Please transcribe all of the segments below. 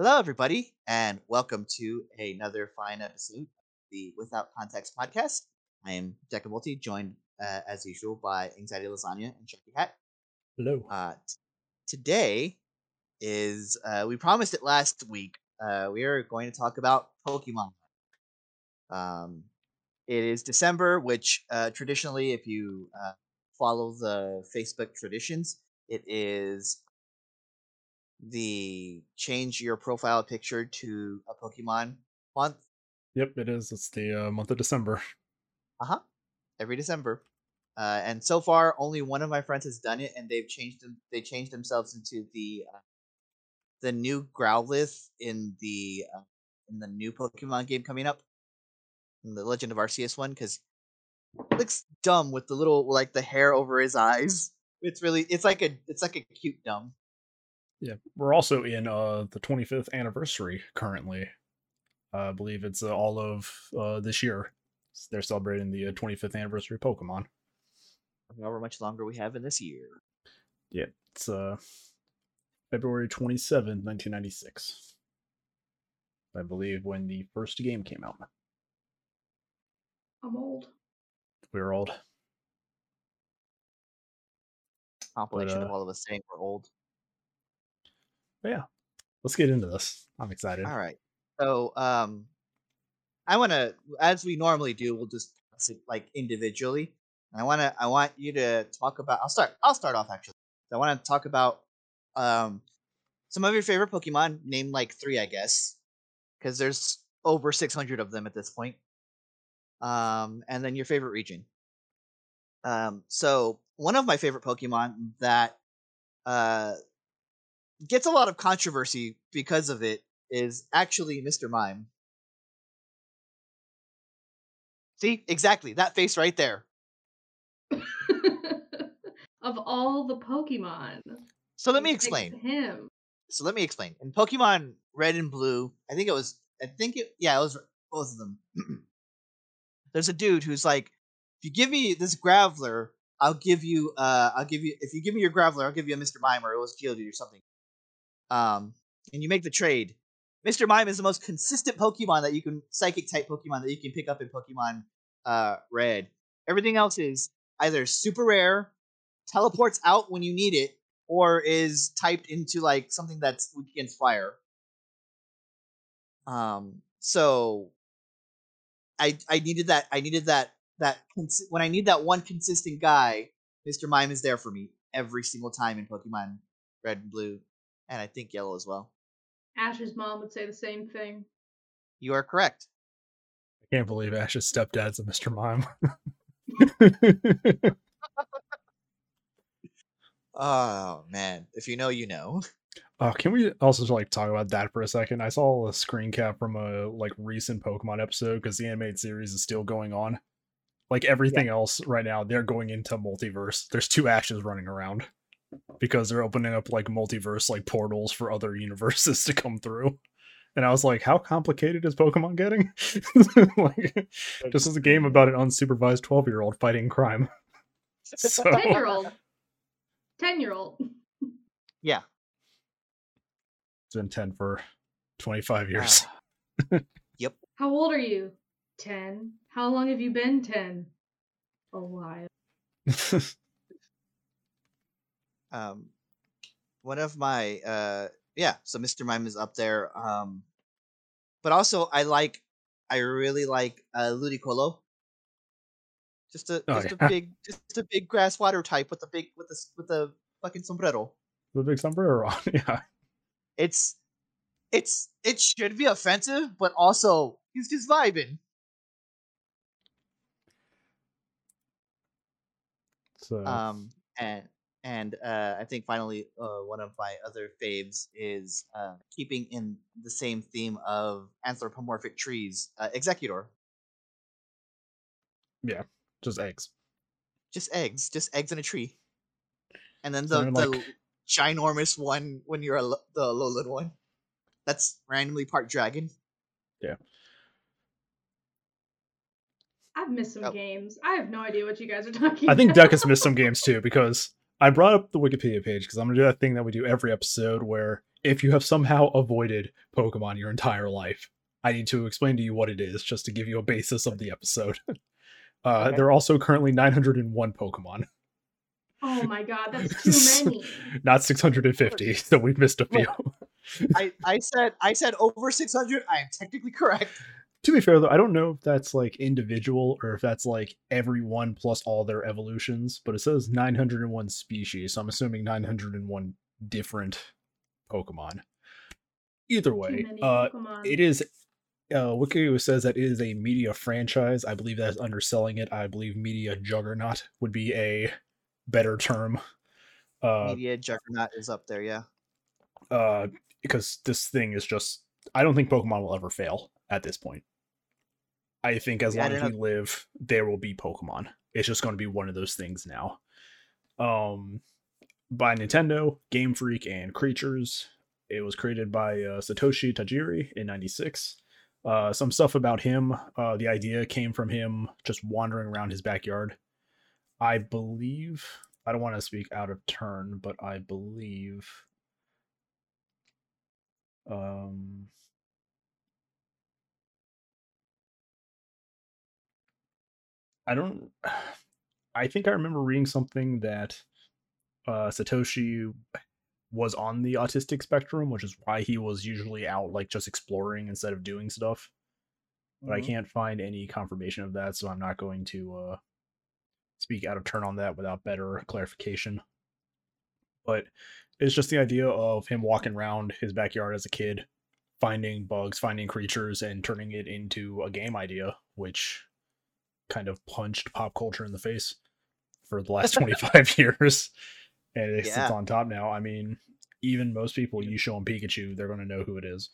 Hello, everybody, and welcome to another fine episode of the Without Context podcast. I am Decamulti, joined uh, as usual by Anxiety Lasagna and Sharky Hat. Hello. Uh, t- today is, uh, we promised it last week, uh, we are going to talk about Pokemon. Um, it is December, which uh, traditionally, if you uh, follow the Facebook traditions, it is the change your profile picture to a Pokemon month. Yep, it is. It's the uh, month of December. Uh huh. Every December. Uh, and so far, only one of my friends has done it, and they've changed them. They changed themselves into the uh, the new Growlithe in the uh, in the new Pokemon game coming up, in the Legend of Arceus one, because looks dumb with the little like the hair over his eyes. It's really it's like a it's like a cute dumb. Yeah, we're also in uh the 25th anniversary currently. Uh, I believe it's uh, all of uh, this year. They're celebrating the uh, 25th anniversary of Pokemon. However much longer we have in this year. Yeah, it's uh February 27, 1996. I believe when the first game came out. I'm old. We're old. Compilation of uh, all of us saying we're old. But yeah, let's get into this. I'm excited. All right. So, um, I want to, as we normally do, we'll just like individually. I want to, I want you to talk about. I'll start. I'll start off actually. I want to talk about um some of your favorite Pokemon. Name like three, I guess, because there's over 600 of them at this point. Um, and then your favorite region. Um, so one of my favorite Pokemon that uh gets a lot of controversy because of it is actually Mr. Mime. See, exactly that face right there. of all the Pokemon. So let me explain. Him. So let me explain. In Pokemon Red and Blue, I think it was, I think it, yeah, it was both of them. There's a dude who's like, if you give me this Graveler, I'll give you, uh, I'll give you, if you give me your Graveler, I'll give you a Mr. Mime or it was Geodude or something. Um, and you make the trade. Mr. Mime is the most consistent Pokemon that you can, psychic type Pokemon that you can pick up in Pokemon uh, Red. Everything else is either super rare, teleports out when you need it, or is typed into like something that's weak against fire. Um, so I I needed that I needed that that cons- when I need that one consistent guy, Mr. Mime is there for me every single time in Pokemon Red and Blue, and I think Yellow as well. Ash's mom would say the same thing. You are correct. I can't believe Ash's stepdad's a Mr. Mime. Oh man, if you know, you know. Uh, can we also just, like talk about that for a second? I saw a screen cap from a like recent Pokemon episode because the animated series is still going on. Like everything else right now, they're going into multiverse. There's two Ashes running around because they're opening up like multiverse like portals for other universes to come through. And I was like, how complicated is Pokemon getting? like, this is a game about an unsupervised 12 year old fighting crime. So, Ten year old. Ten year old. Yeah. it's been 10 for 25 years. Yep. How old are you? Ten. How long have you been ten? A while. Um one of my uh yeah so mr mime is up there um but also i like i really like uh ludicolo just a Oh, just yeah. a big just a big grass water type with a big with a s- with a fucking sombrero the big sombrero on. Yeah. it's it's it should be offensive but also he's just vibing So, um and and uh i think finally uh one of my other faves is uh keeping in the same theme of anthropomorphic trees uh Exeggutor Yeah, just eggs. just eggs just eggs in a tree and then the, the like- ginormous one when you're a, lo- the lowland one that's randomly part dragon Yeah. I've missed some Oh. games. I have no idea what you guys are talking I think about. Deck has missed some games too because I brought up the Wikipedia page because I'm gonna do that thing that we do every episode where if you have somehow avoided Pokemon your entire life, I need to explain to you what it is just to give you a basis of the episode. Uh, Okay. There are also currently 901 Pokemon, Oh my god, that's too many. not 650, so we've missed a few. I, I said I said over 600. I am technically correct. To be fair though, I don't know if that's like individual or if that's like everyone plus all their evolutions, but it says 901 species, so I'm assuming 901 different Pokemon. Either way, uh, Pokemon. it is uh Wiki says that it is a media franchise. I believe that's underselling it. I believe media juggernaut would be a better term. Uh Media juggernaut is up there. Yeah. uh because this thing is just I don't think Pokemon will ever fail at this point. I think as Yeah, long as we live, there will be Pokemon. It's just going to be one of those things now. Um by Nintendo, Game Freak and Creatures. It was created by uh, Satoshi Tajiri in 96. Uh, some stuff about him. Uh, the idea came from him just wandering around his backyard. I believe, I don't want to speak out of turn, but I believe um I don't I think I remember reading something that uh Satoshi was on the autistic spectrum, which is why he was usually out like just exploring instead of doing stuff. But I Mhm. can't find any confirmation of that, so I'm not going to uh speak out of turn on that without better clarification. But it's just the idea of him walking around his backyard as a kid, finding bugs, finding creatures, and turning it into a game idea, which kind of punched pop culture in the face for the last 25 years. And it sits Yeah. on top now. I mean, even most people, you show them Pikachu, they're going to know who it is.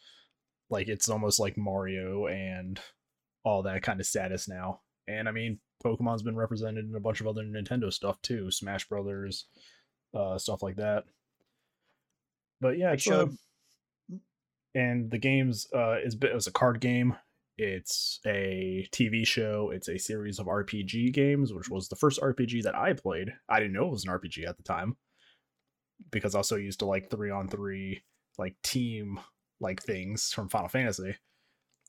Like, it's almost like Mario and all that kind of status now. And I mean, Pokemon's been represented in a bunch of other Nintendo stuff too, Smash Brothers, uh, stuff like that. But yeah, it's, uh, showed- and the game's uh, is it was a card game. It's a TV show. It's a series of RPG games, which was the first RPG that I played. I didn't know it was an RPG at the time because I was so used to like three on three, like team like things from Final Fantasy.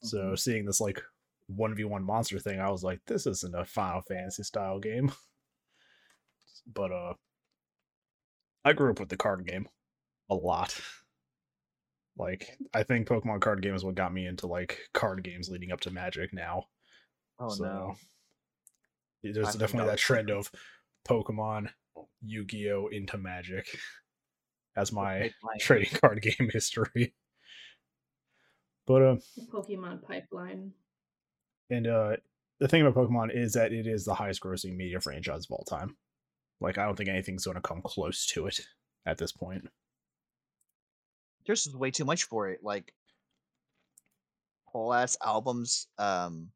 So seeing this like 1v1 monster thing, I was like, this isn't a Final Fantasy style game. But uh I grew up with the card game a lot. Like I think Pokemon card game is what got me into like card games leading up to Magic now. Oh so no. there's I definitely that that was trend of Pokemon, Yu-Gi-Oh into Magic as my trading card game history. But uh Pokemon pipeline. And uh the thing about Pokemon is that it is the highest grossing media franchise of all time. Like I don't think anything's going to come close to it at this point. There's just way too much for it. Like whole ass albums. Um,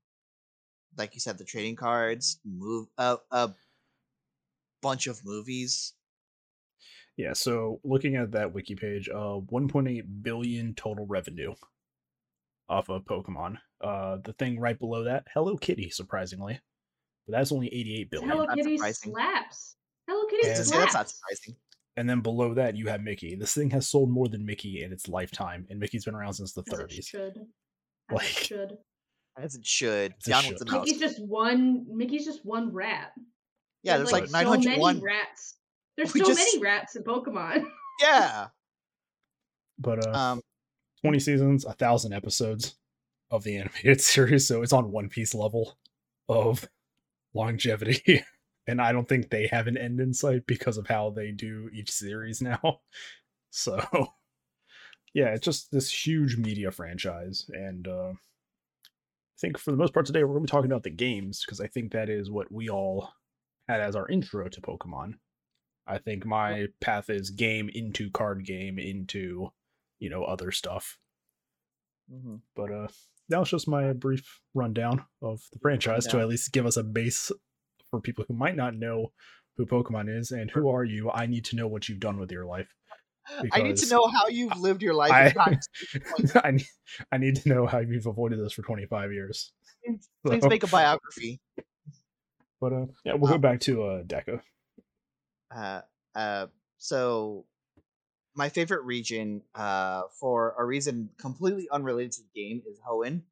like you said, the trading cards, move a a bunch of movies. Yeah, so looking at that wiki page, uh 1.8 billion total revenue off of Pokemon. Uh the thing right below that, Hello Kitty surprisingly. But that's only 88 billion. Hello Kitty slaps. Hello Kitty And- To say slaps. that's not surprising. And then below that you have Mickey. This thing has sold more than Mickey in its lifetime and Mickey's been around since the As it 30s. should. As Like- it should. As it should. As it should. with the mouse. Mickey's just one. Mickey's just one rat. Yeah, there's like so 901. many rats. There's We so just- many rats in Pokemon. Yeah. But uh Um. 20 seasons, a thousand episodes of the animated series, so it's on One Piece level of longevity. and I don't think they have an end in sight because of how they do each series now. So yeah, it's just this huge media franchise. And uh I think for the most part today we're gonna be talking about the games, because I think that is what we all had as our intro to Pokemon. I think my path is game into card game into you know other stuff mhm. but uh that was just my brief rundown of the franchise to at least give us a base for people who might not know who pokemon is and who are you i need to know what you've done with your life I need to know how you've lived your life. I, and gotten to this point. I, need, I need to know how you've avoided this for 25 years Please So- make a biography. but uh yeah we'll go back to uh deca Uh, uh, so my favorite region, uh, for a reason completely unrelated to the game, is Hoenn.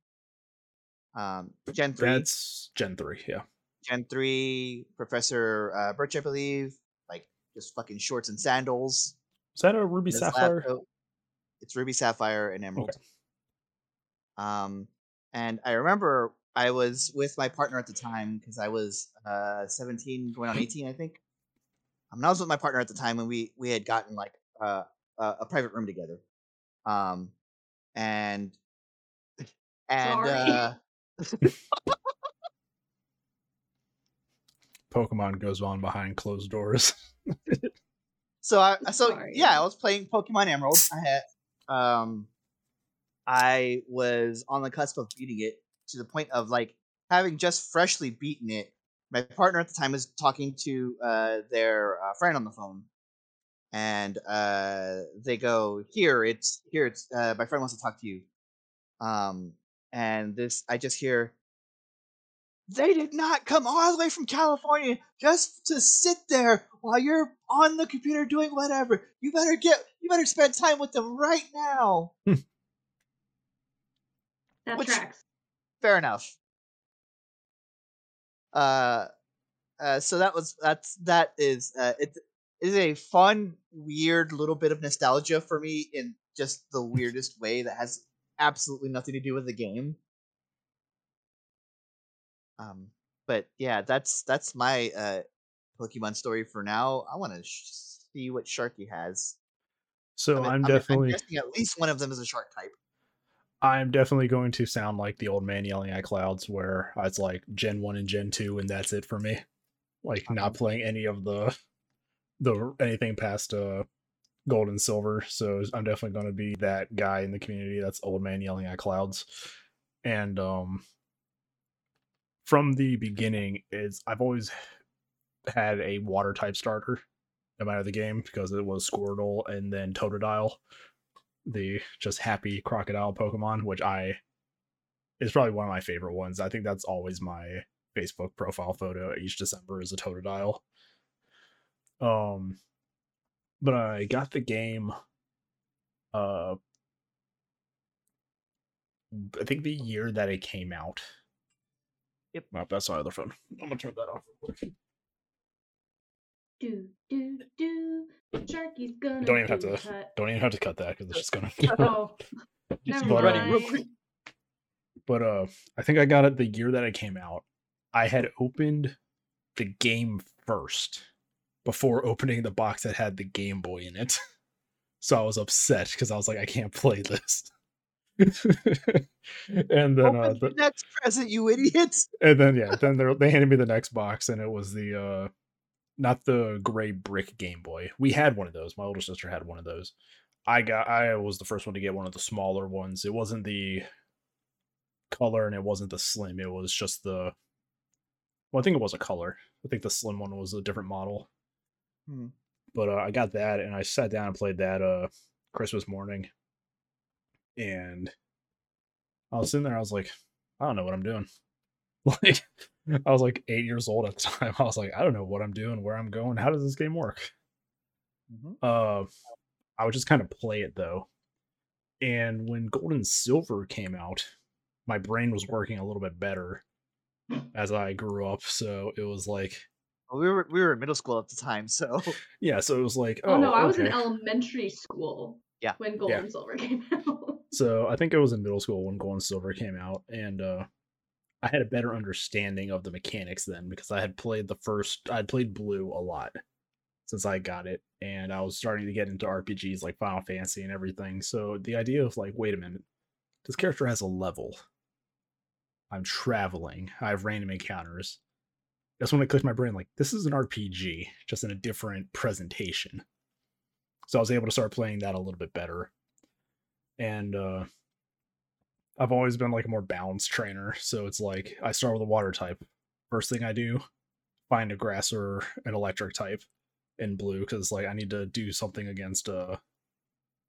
Um, Gen three. That's Gen three. Yeah. Gen three. Professor uh, Birch, I believe. Like just fucking shorts and sandals. Is that a Ruby Sapphire? It's Ruby Sapphire and Emerald. Okay. Um, and I remember I was with my partner at the time because I was uh 17, going on 18, I think. Um, and I was with my partner at the time, and we we had gotten like uh, a, a private room together. Um, and and Sorry. uh, Pokemon goes on behind closed doors. so I so Sorry. yeah, I was playing Pokemon Emerald. I had um I was on the cusp of beating it to the point of like having just freshly beaten it. My partner at the time was talking to uh their uh, friend on the phone. And uh they go, "Here, it's here it's uh my friend wants to talk to you." Um and this I just hear they did not come all the way from California just to sit there while you're on the computer doing whatever. You better get you better spend time with them right now. That Which- tracks. Fair enough. Uh uh so that was that's that is uh it is a fun weird little bit of nostalgia for me in just the weirdest way that has absolutely nothing to do with the game. Um but yeah, that's that's my uh Pokemon story for now. I want to sh- see what Sharky has. So I I'm mean, definitely guessing at least one of them is a shark type. I'm definitely going to sound like the old man yelling at clouds where it's like Gen 1 and Gen 2 and that's it for me. Like not playing any of the the anything past uh gold and silver. So I'm definitely going to be that guy in the community that's old man yelling at clouds. And um from the beginning is I've always had a water type starter no matter the game because it was Squirtle and then Totodile the just happy crocodile Pokemon, which I is probably one of my favorite ones. I think that's always my Facebook profile photo each December is a Totodile. Um, but I got the game. Uh, I think the year that it came out. Yep. That's my other phone. I'm gonna turn that off. Do do do. Sharky's gonna. Don't even have to- cut. Don't even have to cut that because it's just gonna. Oh, never But, mind. real quick. but uh i think i got it the year that I came out i had opened the game first before opening the box that had the game boy in it so i was upset because i was like i can't play this and then uh the, the next present, you idiots. and then yeah then they they handed me the next box and it was the uh not the gray brick game boy. We had one of those. My older sister had one of those. I got i was the first one to get one of the smaller ones. It wasn't the color and it wasn't the slim. It was just the well i think it was a color. I think the slim one was a different model. Hmm. but uh, i got that and i sat down and played that uh christmas morning and i was sitting there i was like i don't know what i'm doing like I was like eight years old at the time. I was like, I don't know what I'm doing, where I'm going. How does this game work? Mhm. Uh, I would just kind of play it though. And when Gold and Silver came out, my brain was working a little bit better as I grew up. So it was like, Well, we were we were in middle school at the time, so yeah. So it was like, Oh, oh, no, I was in elementary school. Yeah. When Gold Yeah. and Silver came out. So I think I was in middle school when Gold and Silver came out, and uh, I had a better understanding of the mechanics then because I had played the first. I'd played Blue a lot since I got it, and I was starting to get into RPGs like Final Fantasy and everything. So the idea of like, wait a minute, this character has a level. I'm traveling. I have random encounters. That's when it clicked my brain like this is an RPG, just in a different presentation. So I was able to start playing that a little bit better and uh I've always been like a more balanced trainer, so it's like I start with a water type. First thing I do, find a grass or an electric type in blue because like I need to do something against uh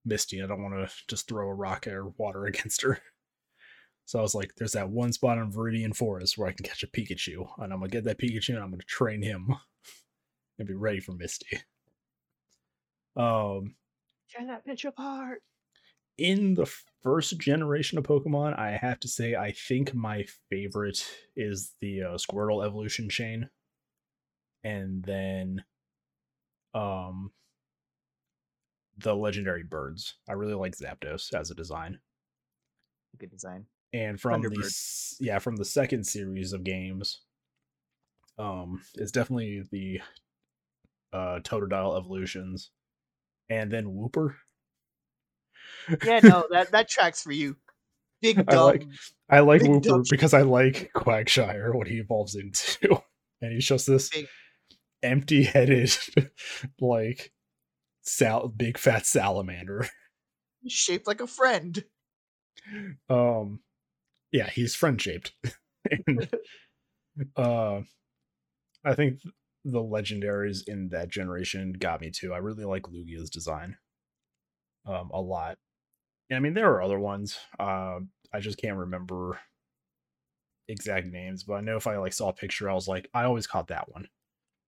Misty. I don't want to just throw a rock or water against her. So I was like, there's that one spot in Viridian Forest where I can catch a Pikachu, and I'm gonna get that Pikachu and I'm gonna train him and be ready for Misty. Um Tear that bitch apart. In the first generation of Pokemon, I have to say I think my favorite is the uh, Squirtle evolution chain, and then um the legendary birds. I really like Zapdos as a design. Good design. And from the yeah, from the second series of games, um, it's definitely the uh Totodile evolutions, and then Wooper. Yeah, no, that that tracks for you. Big I like- I like Big Wooper because I like Quagsire, what he evolves into. And he's just this Big- empty headed, like, sal- big fat salamander. shaped like a friend. Um, yeah, he's friend shaped. and, uh, I think the legendaries in that generation got me too. I really like Lugia's design um, a lot. And I mean, there are other ones. Uh, I just can't remember exact names, but I know if I like saw a picture, I was like, I always caught that one.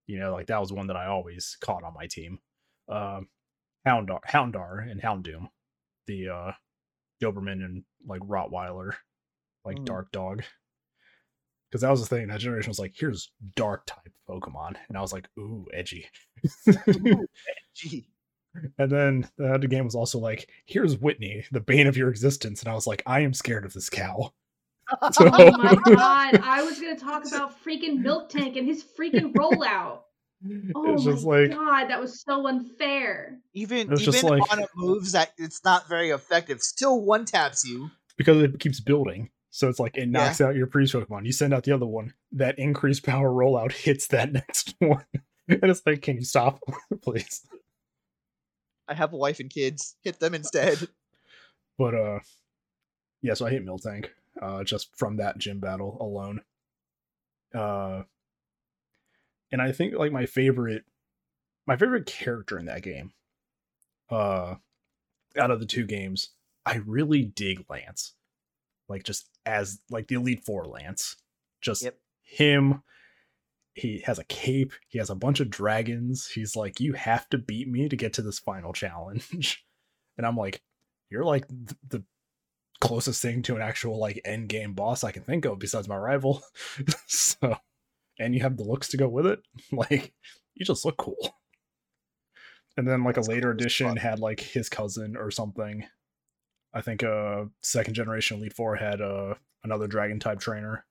You know, like that was one that I always caught on my team. Um, Houndour, Houndour, and Houndoom, the uh, Doberman and like Rottweiler, like Mm. Dark Dog. Because that was the thing. That generation was like, here's Dark type Pokemon, and I was like, ooh, edgy. Gee. And then the game was also like, here's Whitney, the bane of your existence. And I was like, I am scared of this cow. So- Oh my god, I was gonna talk about freaking Milk Tank and his freaking rollout. Oh it's my just like, god, that was so unfair. Even It's even just like- on a moves that it's not very effective, still one taps you. because it keeps building. So it's like, it knocks out your priest Pokemon. You send out the other one. That increased power rollout hits that next one. and it's like, can you stop, please? I have a wife and kids. Hit them instead. But uh yeah, so I hate Miltank, uh just from that gym battle alone. Uh and I think like my favorite my favorite character in that game, uh out of the two games, I really dig Lance. Like just as like the Elite Four Lance. Just Yep. him. He has a cape, he has a bunch of dragons. He's like, you have to beat me to get to this final challenge. and I'm like, you're like th- the closest thing to an actual like end game boss I can think of besides my rival. so, and you have the looks to go with it. Like, you just look cool. And then like a later cool edition had like his cousin or something. I think uh second generation Elite Four had uh another dragon type trainer.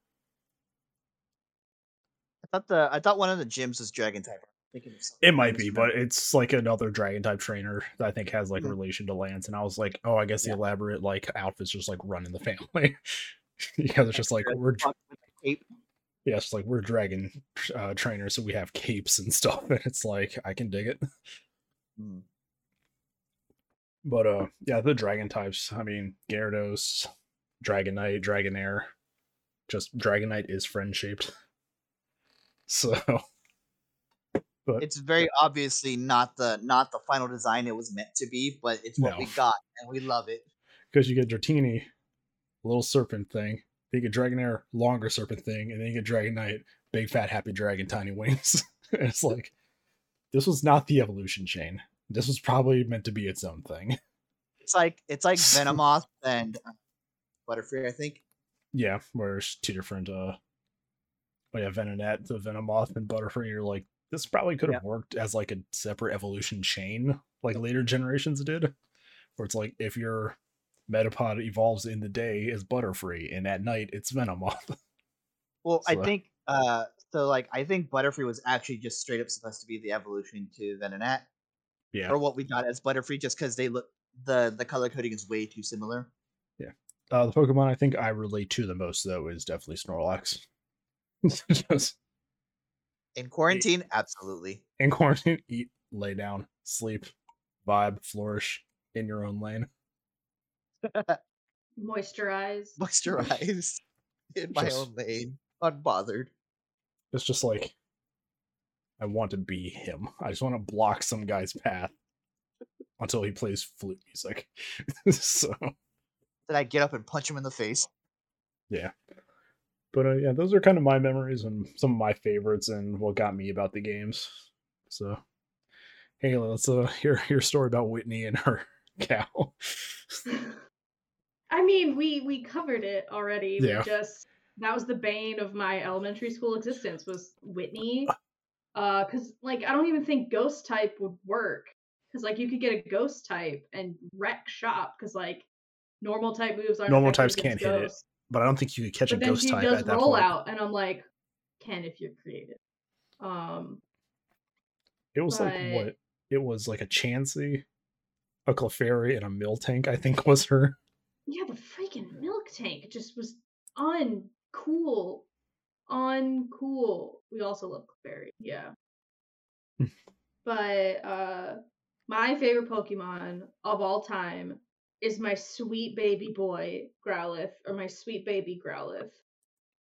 I thought the I thought one of the gyms was dragon type. I'm thinking of something. It might be, but it's like another dragon type trainer that I think has like a Mhm. relation to Lance. And I was like, oh, I guess the Yeah. elaborate like outfits just like run in the family. because it's just like we're yeah, it's like we're dragon uh, trainers, so we have capes and stuff, and it's like I can dig it. Mm. But uh, yeah, the dragon types. I mean, Gyarados, Dragonite, Dragonair. Just Dragonite is friend shaped. So, but It's very obviously not the not the final design it was meant to be, but it's what No. we got and we love it. because you get Dratini, little serpent thing, then you get Dragonair, longer serpent thing, and then you get Dragonite, big fat happy dragon, tiny wings. it's like this was not the evolution chain. This was probably meant to be its own thing. It's like it's like Venomoth and uh, Butterfree, I think. Yeah, where it's two different uh oh yeah, Venonat, the Venomoth and Butterfree, you're like, this probably could have worked as like a separate evolution chain, like later generations did. Where it's like if your Metapod evolves in the day as Butterfree and at night it's Venomoth. Well, I think uh so like I think Butterfree was actually just straight up supposed to be the evolution to Venonat. yeah. Or what we got as Butterfree just because they look the the color coding is way too similar. Yeah, uh the Pokemon I think I relate to the most though is definitely Snorlax. Just In quarantine, absolutely. in quarantine, eat, lay down, sleep, vibe, flourish in your own lane. Moisturize. Moisturize in my Just- own lane, unbothered. It's just like I want to be him. I just want to block some guy's path until he plays flute music. so Then I get up and punch him in the face. yeah. But uh, yeah, those are kind of my memories and some of my favorites and what got me about the games. So hey, let's uh, hear your story about Whitney and her cow. I mean, we we covered it already. Yeah. We just that was the bane of my elementary school existence was Whitney. Uh, cause like I don't even think ghost type would work. Cause like you could get a ghost type and wreck shop. Cause like normal type moves aren't Normal types can't against hit it, ghosts. But I don't think you could catch But a ghost type at that roll point. out, and I'm like, can if you're creative. Um, It was like what? It was like a Chansey, a Clefairy, and a Miltank. I think was her. Yeah, the freaking milk tank just was uncool. Uncool. We also love Clefairy, yeah. but uh my favorite Pokemon of all time is my sweet baby boy Growlithe or my sweet baby Growlithe.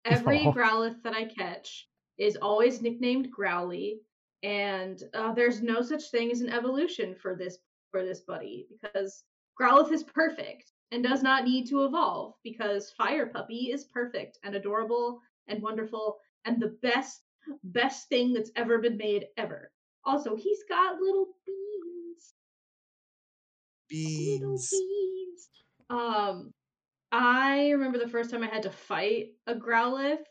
Every Aw. Growlithe that I catch is always nicknamed Growly, and uh, there's no such thing as an evolution for this for this buddy because Growlithe is perfect and does not need to evolve because Fire Puppy is perfect and adorable and wonderful and the best best thing that's ever been made ever. Also, he's got little. Little Beans. beans. Um, I remember the first time I had to fight a Growlithe,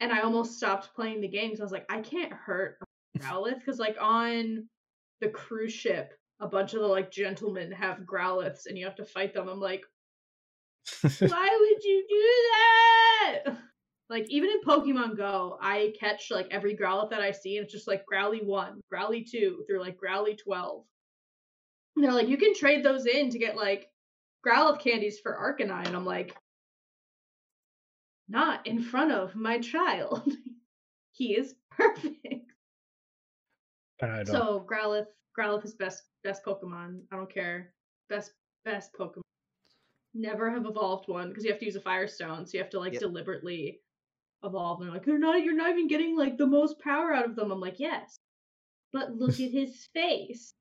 and I almost stopped playing the game because I was like, I can't hurt a Growlithe because like on the cruise ship, a bunch of the like gentlemen have Growlithes, and you have to fight them. I'm like, why would you do that? Like even in Pokemon Go, I catch like every Growlithe that I see, and it's just like Growly one, Growly two, through like Growly twelve. And they're like, you can trade those in to get like Growlithe candies for Arcanine. And I'm like, not in front of my child. he is perfect. And I don't. So Growlithe, Growlithe is best best Pokemon. I don't care. Best best Pokemon. Never have evolved one because you have to use a Firestone, so you have to like Yep. deliberately evolve. And they're like, they're not. You're not even getting like the most power out of them. I'm like, yes, but look at his face.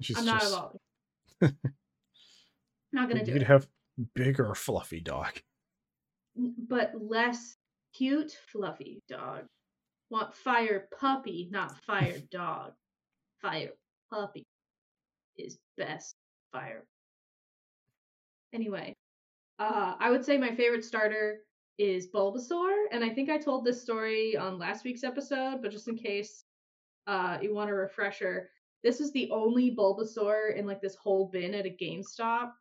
She's I'm not just, evolving. not gonna do it. You'd it. have bigger fluffy dog. But less cute, fluffy dog. Want fire puppy, not fire dog. Fire puppy is best fire. Anyway, uh, I would say my favorite starter is Bulbasaur, and I think I told this story on last week's episode, but just in case uh, you want a refresher, this is the only Bulbasaur in like this whole bin at a GameStop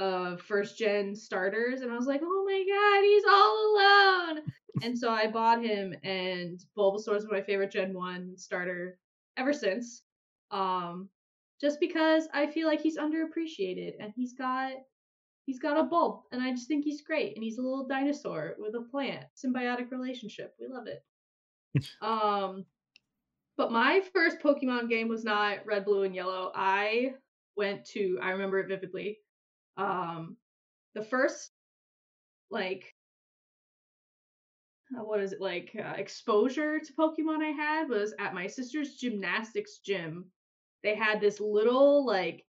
of first gen starters and I was like, "Oh my god, he's all alone." and so I bought him and Bulbasaur is my favorite gen 1 starter ever since. Um just because I feel like he's underappreciated and he's got he's got a bulb and I just think he's great and he's a little dinosaur with a plant. Symbiotic relationship. We love it. um but my first Pokemon game was not Red, Blue, and Yellow. I went to I remember it vividly. Um the first like uh, what is it like uh, exposure to pokemon i had was at my sister's gymnastics gym. They had this little like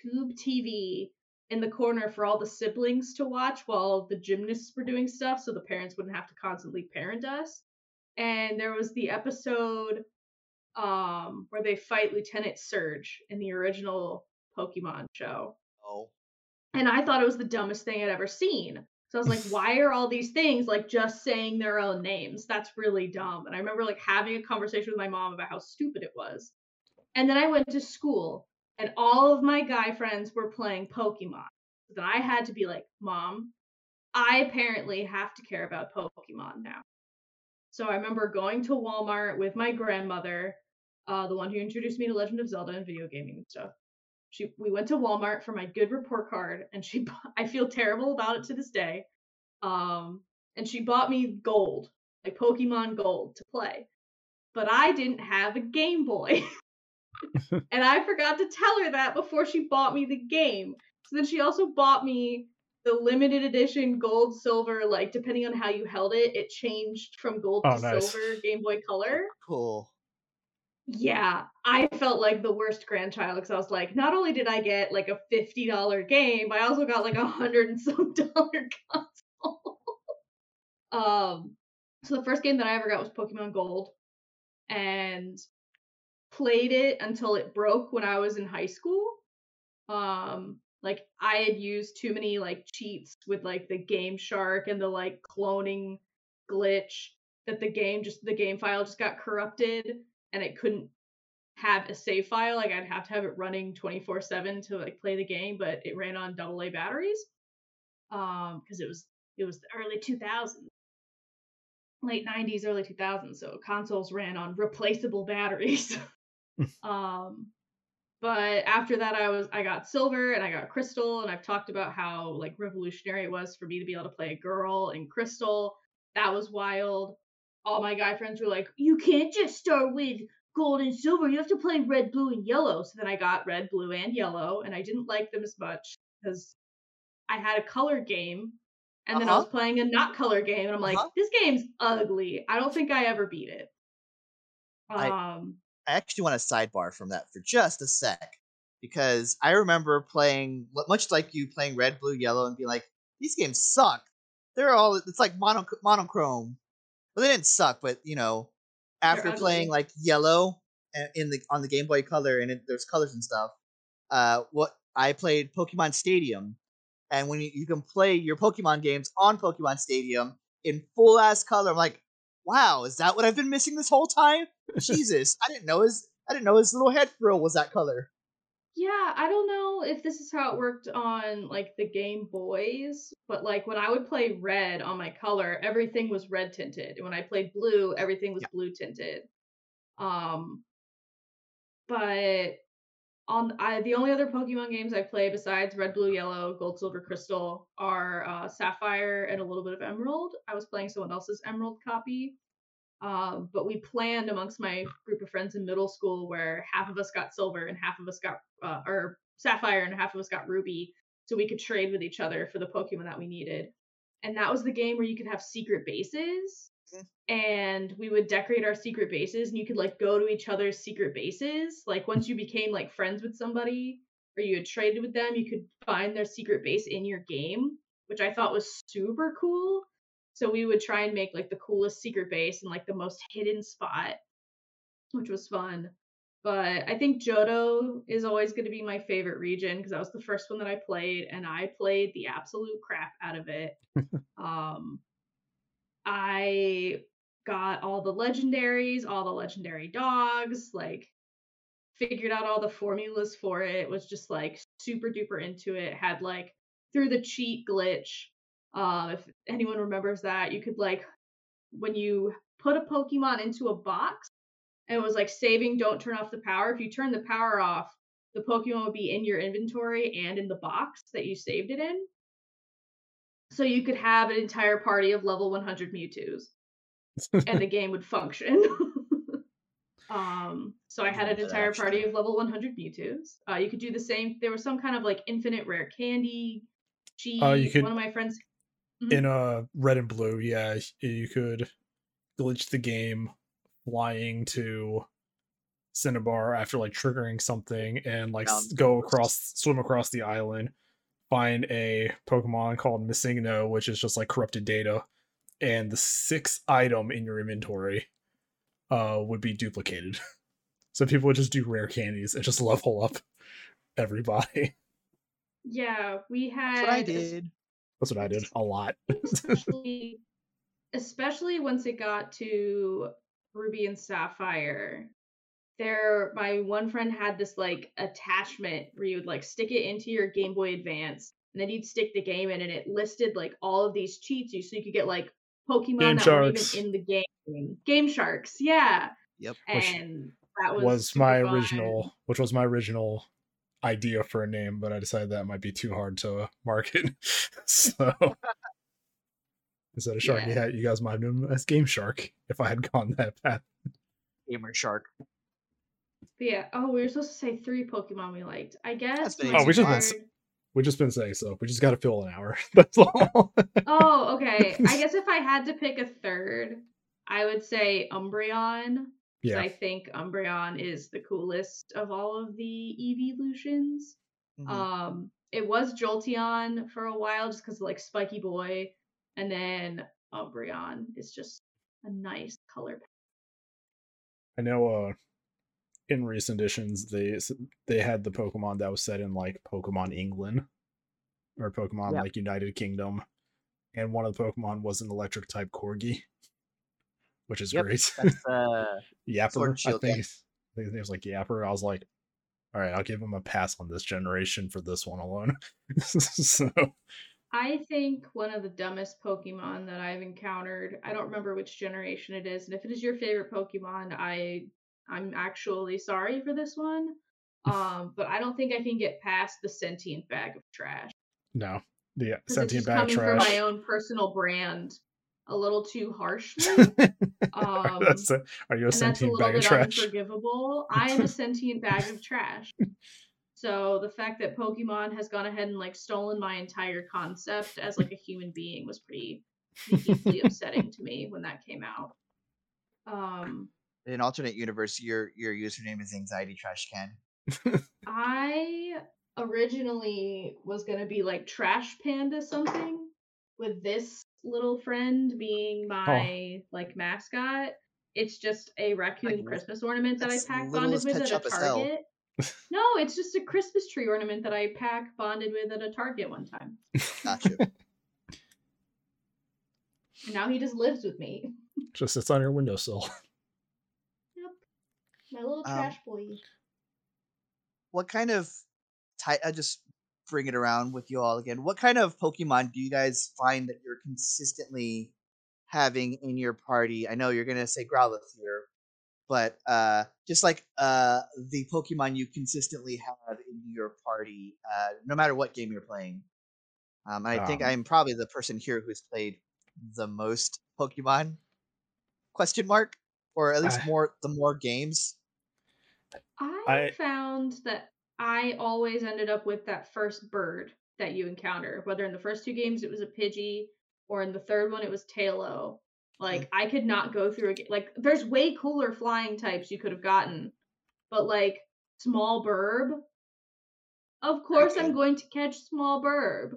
tube tv in the corner for all the siblings to watch while the gymnasts were doing stuff so the parents wouldn't have to constantly parent us. And there was the episode um where they fight lieutenant surge in the original pokemon show Oh. and I thought it was the dumbest thing I'd ever seen. So I was like, why are all these things like just saying their own names? That's really dumb. And I remember like having a conversation with my mom about how stupid it was. And then I went to school and all of my guy friends were playing Pokemon. So then I had to be like, Mom, I apparently have to care about Pokemon now. So I remember going to Walmart with my grandmother, uh, the one who introduced me to Legend of Zelda and video gaming and stuff she we went to Walmart for my good report card and she I feel terrible about it to this day. Um and she bought me gold, like Pokemon Gold to play. But I didn't have a Game Boy. and I forgot to tell her that before she bought me the game. So then she also bought me the limited edition gold silver like depending on how you held it it changed from gold Oh, to nice. silver game boy color Cool. Yeah, I felt like the worst grandchild because I was like, not only did I get like a fifty dollar game, I also got like a hundred and some dollar console. um, so the first game that I ever got was Pokemon Gold, and played it until it broke when I was in high school. Um, like I had used too many like cheats with like the Game Shark and the like cloning glitch that the game just the game file just got corrupted and it couldn't have a save file. Like I'd have to have it running 24/7 to like play the game, but it ran on AA batteries. Um, because it was it was the early 2000s, late 90s, early 2000s. So consoles ran on replaceable batteries. um, but after that, I was I got silver and I got crystal, and I've talked about how like revolutionary it was for me to be able to play a girl in crystal. That was wild. All my guy friends were like, "You can't just start with gold and silver. You have to play red, blue, and yellow." So then I got red, blue, and yellow, and I didn't like them as much because I had a color game and then I was Uh-huh. playing a not color game, and I'm like, Uh-huh. this game's ugly. I don't think I ever beat it. I- Um, I actually want to sidebar from that for just a sec because I remember playing much like you playing red, blue, yellow, and being like, these games suck. They're all it's like mono, monochrome. Well, they didn't suck, but you know, after playing like yellow in the on the Game Boy Color and it, there's colors and stuff. Uh, what I played Pokemon Stadium, and when you, you can play your Pokemon games on Pokemon Stadium in full ass color, I'm like, wow, is that what I've been missing this whole time? Jesus, I didn't know his I didn't know his little head frill was that color. Yeah, I don't know if this is how it worked on like the Game Boys, but like when I would play red on my color, everything was red tinted. And when I played blue, everything was Yeah. blue tinted. Um, but on I the only other Pokemon games I play besides Red, Blue, Yellow, Gold, Silver, Crystal are uh, Sapphire and a little bit of Emerald. I was playing someone else's Emerald copy. Um, but we planned amongst my group of friends in middle school where half of us got silver and half of us got uh, or sapphire and half of us got ruby so we could trade with each other for the pokemon that we needed. And that was the game where you could have secret bases Mhm. and we would decorate our secret bases and you could like go to each other's secret bases. Like once you became like friends with somebody or you had traded with them you could find their secret base in your game which i thought was super cool so we would try and make like the coolest secret base and like the most hidden spot, which was fun. But I think Johto is always going to be my favorite region because that was the first one that I played and I played the absolute crap out of it. um I got all the legendaries, all the legendary dogs, like figured out all the formulas for it, was just like super duper into it, had like through the cheat glitch um, if anyone remembers that, you could like when you put a Pokemon into a box and it was like saving, don't turn off the power. If you turn the power off, the Pokemon would be in your inventory and in the box that you saved it in. So you could have an entire party of level 100 Mewtwo's and the game would function. um, so I had an entire party of level 100 Mewtwo's. Uh, you could do the same. There was some kind of like infinite rare candy. Cheese. Uh, you could- One of my friends in uh red and blue yeah you could glitch the game flying to cinnabar after like triggering something and like s- go across swim across the island find a pokemon called MissingNo which is just like corrupted data and the sixth item in your inventory uh would be duplicated so people would just do rare candies and just level up everybody Yeah, we had. That's what I did. That's what i did a lot Especially, especially once it got to Ruby and Sapphire. There, my one friend had this like attachment where you would like stick it into your Game Boy Advance, and then you'd stick the game in, and it listed like all of these cheats, you so you could get like Pokemon Game that Sharks. weren't even in the game. Game Sharks, yeah. Yep. Which And that was was my fun. original which was my original idea for a name but i decided that might be too hard to uh, market so instead of shark Yeah. yeah you guys might have known as game shark if i had gone that path Gamer Shark. But yeah. Oh, we were supposed to say three Pokemon we liked. I guess. Oh, we just been we've just been saying so we just got to fill an hour that's all Oh, okay. I guess if I had to pick a third, I would say Umbreon. Yeah I think Umbreon is the coolest of all of the evolutions. Mhm. Um, it was Jolteon for a while just because of like Spiky Boy, and then Umbreon is just a nice color. i know uh in recent editions they they had the Pokemon that was set in like Pokemon England or Pokemon Yeah. like United Kingdom, and one of the Pokemon was an electric type Corgi, which is Yep, great. That's uh, Yapper, I think. yeah. his- I think his name's like Yapper. I was like, all right, I'll give him a pass on this generation for this one alone. so I think one of the dumbest Pokemon that I've encountered. I don't remember which generation it is, and if it is your favorite Pokemon, I I'm actually sorry for this one. Um, but I don't think I can get past the sentient bag of trash. no, the 'cause it's sentient just bag of coming trash. from my own personal brand a little too harshly. Um, That's a- are you a and a sentient little bag of trash? unforgivable. I am a sentient bag of trash. So the fact that Pokemon has gone ahead and like stolen my entire concept as like a human being was pretty, pretty deeply upsetting to me when that came out. Um, in an alternate universe, your your username is Anxiety Trash Can. I originally was gonna be like Trash Panda something, with this little friend being Oh. my like mascot. It's just a raccoon Christmas ornament that I pack bonded with at a. Target. no, it's just a Christmas tree ornament that I pack bonded with at a Target one time. Gotcha. And now he just lives with me. Just sits on your windowsill. Yep. My little Um, trash boy. what kind of type? I just bring it around with you all again. What kind of Pokemon do you guys find that you're consistently having in your party? I know you're gonna say Growlithe here, but uh, just like uh, the Pokemon you consistently have in your party, uh, no matter what game you're playing. Um, I think Um, I'm probably the person here who's played the most Pokemon. Question mark, or at least I- more the more games. I, I- found that I always ended up with that first bird that you encounter. Whether in the first two games it was a Pidgey, or in the third one it was Taillow. Like I could not go through a ga- like. There's way cooler flying types you could have gotten, but like small burb. Of course, I'm going to catch small burb.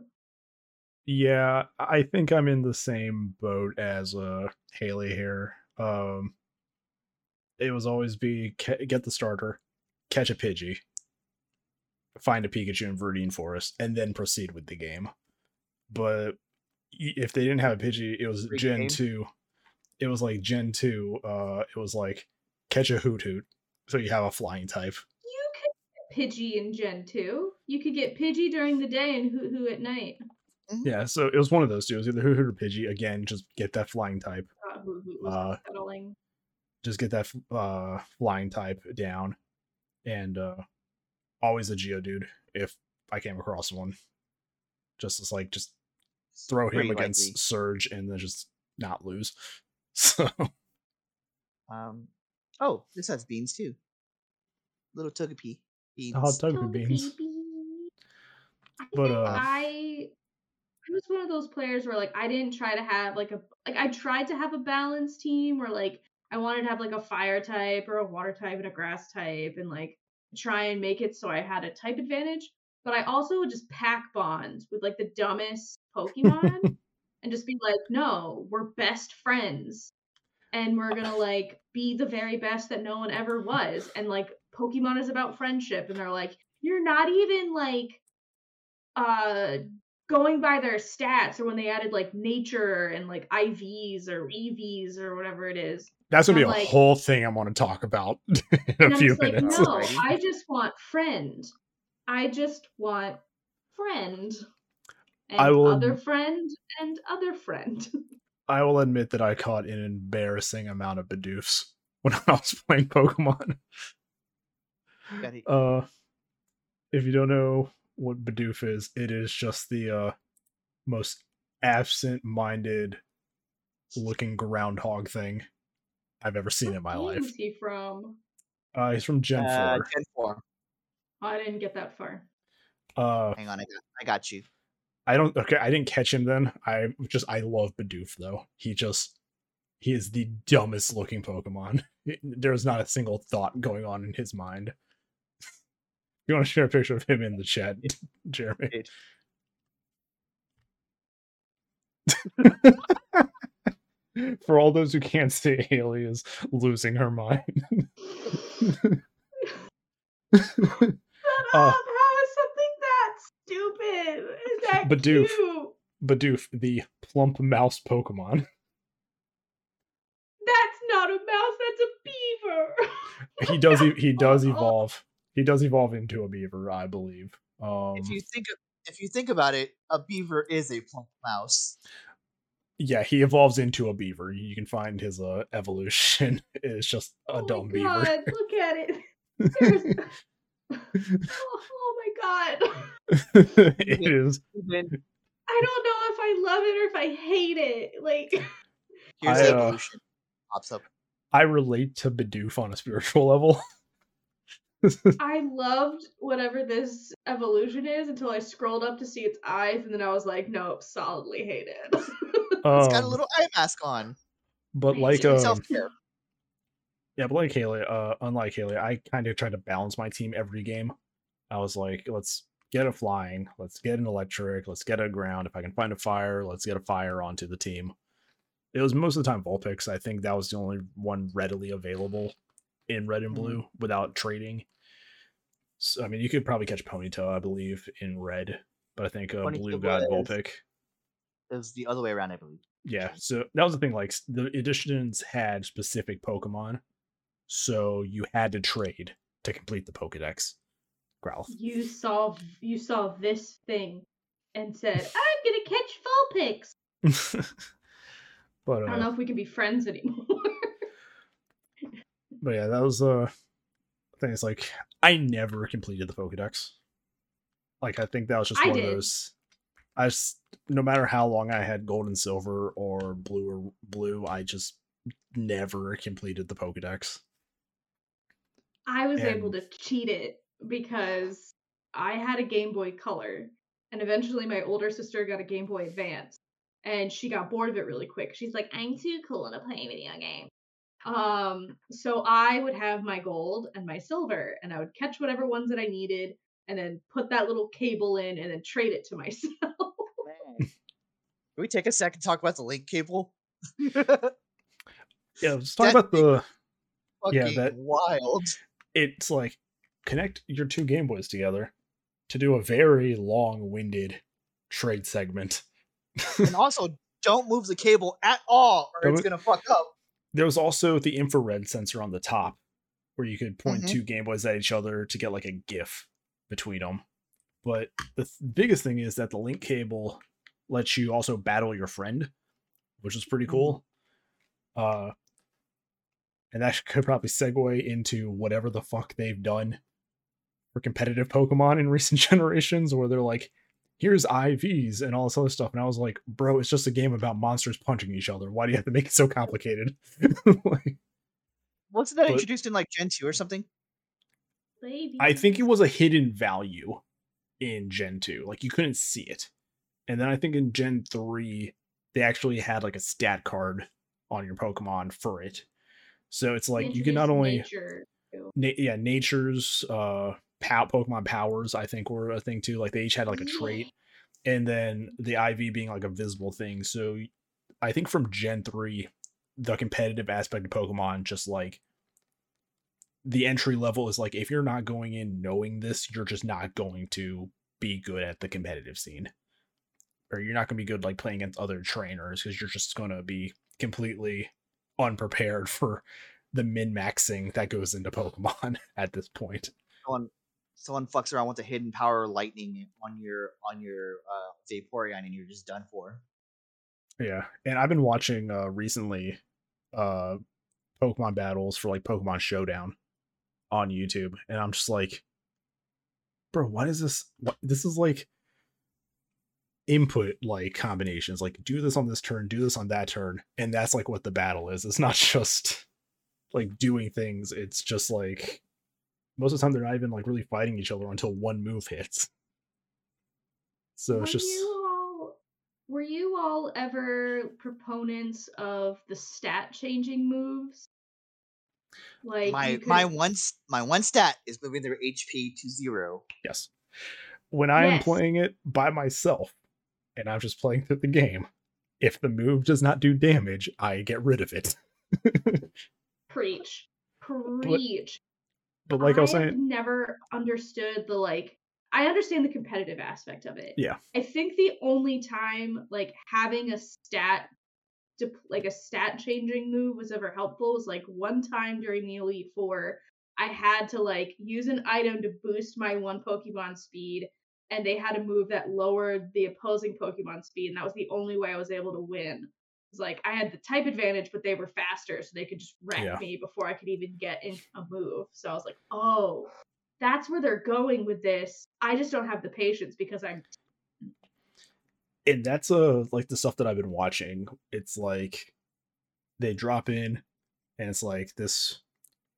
Yeah, I think I'm in the same boat as uh Haley here. Um it was always be get the starter, catch a Pidgey, find a Pikachu in Viridian Forest, and then proceed with the game. But if they didn't have a Pidgey, it was Free Gen game? 2. It was like Gen 2, uh it was like catch a Hoothoot. So you have a flying type. You could get Pidgey in Gen 2. You could get Pidgey during the day and Hoo Hoo at night. Yeah, so it was one of those two. It was either Hoothoot or Pidgey. Again, just get that flying type. Uh, Hoo Hoo was Uh, unsettling. just get that uh flying type down and uh always a geodude if i came across one just as like just throw him Pretty against likely. surge and then just not lose so Um, oh, this has beans too. Little Togepi beans. hot tub Togepi beans beans. I But, uh, I I was one of those players where like I didn't try to have like a like I tried to have a balanced team where like I wanted to have like a fire type or a water type and a grass type and like try and make it so I had a type advantage. But I also would just pack bonds with like the dumbest Pokemon and just be like, no, we're best friends. And we're gonna like be the very best that no one ever was. And like Pokemon is about friendship. And they're like, you're not even like uh going by their stats or when they added like nature and like IVs or EVs or whatever it is. that's gonna be a I'm like- whole thing i want to talk about in a few just like, minutes no, I just want friend. I just want friend. And I will- other friend and other friend. i will admit that i caught an embarrassing amount of Bidoofs when i was playing pokemon Gotta- Uh, if you don't know what Bidoof is, it is just the uh most absent-minded looking groundhog thing I've ever seen in my life. is he from? Uh, he's from Gen uh, 4. Gen four. Oh, I didn't get that far. Uh, Hang on, I got, I got you. I don't. Okay, I didn't catch him then. I just I love Bidoof though. He just he is the dumbest looking Pokemon. There's not a single thought going on in his mind. You want to share a picture of him in the chat, Jeremy? For all those who can't see, Haley is losing her mind. Shut Uh, up! How is something that stupid? Is that Bidoof. cute? Bidoof, the plump mouse Pokemon. That's not a mouse. That's a beaver. He does. He does Oh. evolve. He does evolve into a beaver, I believe. Um, If you think if you think about it, a beaver is a plump mouse. yeah, he evolves into a beaver. You can find his uh, evolution. It's just a oh dumb my beaver. god! Look at it. Oh, oh my god! it is. I don't know if I love it or if I hate it. Like, here's I, uh, evolution. Pops up. I relate to Bidoof on a spiritual level. I loved whatever this evolution is until I scrolled up to see its eyes, and then I was like, nope, solidly hate it. It's got a Um, little eye mask on. but like It's um, Self care. yeah, but like Haley, uh, unlike Haley, I kind of tried to balance my team every game. I was like, let's get a flying, let's get an electric, let's get a ground. If I can find a fire, let's get a fire onto the team. It was most of the time Vulpix. I think that was the only one readily available in red and Mhm. blue without trading. So, I mean, you could probably catch Ponyta, I believe, in red, but I think uh, Ponyta blue got was- Vulpix. It was the other way around, I believe. Yeah, so that was the thing. Like the editions had specific Pokemon, so you had to trade to complete the Pokedex. Growlithe. you saw you saw this thing and said, I'm gonna catch Vulpix. but I don't know uh, if we can be friends anymore. but yeah, that was uh, the thing. it's like I never completed the Pokedex. Like I think that was just I one did. of those. I just no matter how long I had gold and silver or blue or blue, I just never completed the Pokedex. I was able to cheat it because I had a Game Boy Color, and eventually my older sister got a Game Boy Advance, and she got bored of it really quick. She's like, "I'm too cool to play video games." Um, so I would have my gold and my silver, and I would catch whatever ones that I needed, and then put that little cable in, and then trade it to myself. Can we take a second to talk about the link cable? Yeah, let's talk That about the. Fucking Yeah, that- wild. it's like connect your two Game Boys together to do a very long-winded trade segment. And also, don't move the cable at all, or Don't it's mo- gonna fuck up. There was also the infrared sensor on the top where you could point Mhm. two Game Boys at each other to get like a GIF between them. But the th- biggest thing is that the link cable lets you also battle your friend, which is pretty cool. Uh, and that could probably segue into whatever the fuck they've done for competitive Pokemon in recent generations, where they're like, here's IVs and all this other stuff. And I was like, bro, it's just a game about monsters punching each other. Why do you have to make it so complicated? like, Wasn't that But- introduced in like Gen 2 or something? Baby. I think it was a hidden value in Gen 2. Like you couldn't see it. And then I think in Gen 3, they actually had like a stat card on your Pokemon for it. So it's like you can not only nature. na- yeah, nature's uh pow- Pokemon powers, I think were a thing too. Like they each had like a trait. Mm. And then the IV being like a visible thing. So I think from Gen 3, the competitive aspect of Pokemon just like the entry level is like if you're not going in knowing this, you're just not going to be good at the competitive scene. Or you're not going to be good like playing against other trainers because you're just going to be completely unprepared for the min maxing that goes into Pokemon at this point. Someone, someone fucks around with a hidden power lightning on your on your uh, Vaporeon, and you're just done for. Yeah, and I've been watching uh recently uh Pokemon battles for like Pokemon Showdown on YouTube, and I'm just like, bro, what is this? What this is like input like combinations, like do this on this turn, do this on that turn, and that's like what the battle is. It's not just like doing things. It's just like most of the time they're not even like really fighting each other until one move hits. So were it's just you all were you all ever proponents of the stat changing moves? Like my could- my one my one stat is moving their HP to zero. Yes. When I am playing it by myself and I'm just playing through the game, if the move does not do damage, I get rid of it. preach preach. But like I was I've saying, never understood the like. I understand the competitive aspect of it. Yeah. I think the only time like having a stat, like a stat changing move was ever helpful was like one time during the Elite Four, I had to like use an item to boost my one Pokemon speed, and they had a move that lowered the opposing Pokemon speed, and that was the only way I was able to win. It's like I had the type advantage, but they were faster, so they could just wreck Yeah. me before I could even get in a move. So I was like, oh, that's where they're going with this. I just don't have the patience because I'm and that's uh like the stuff that I've been watching. It's like they drop in, and it's like this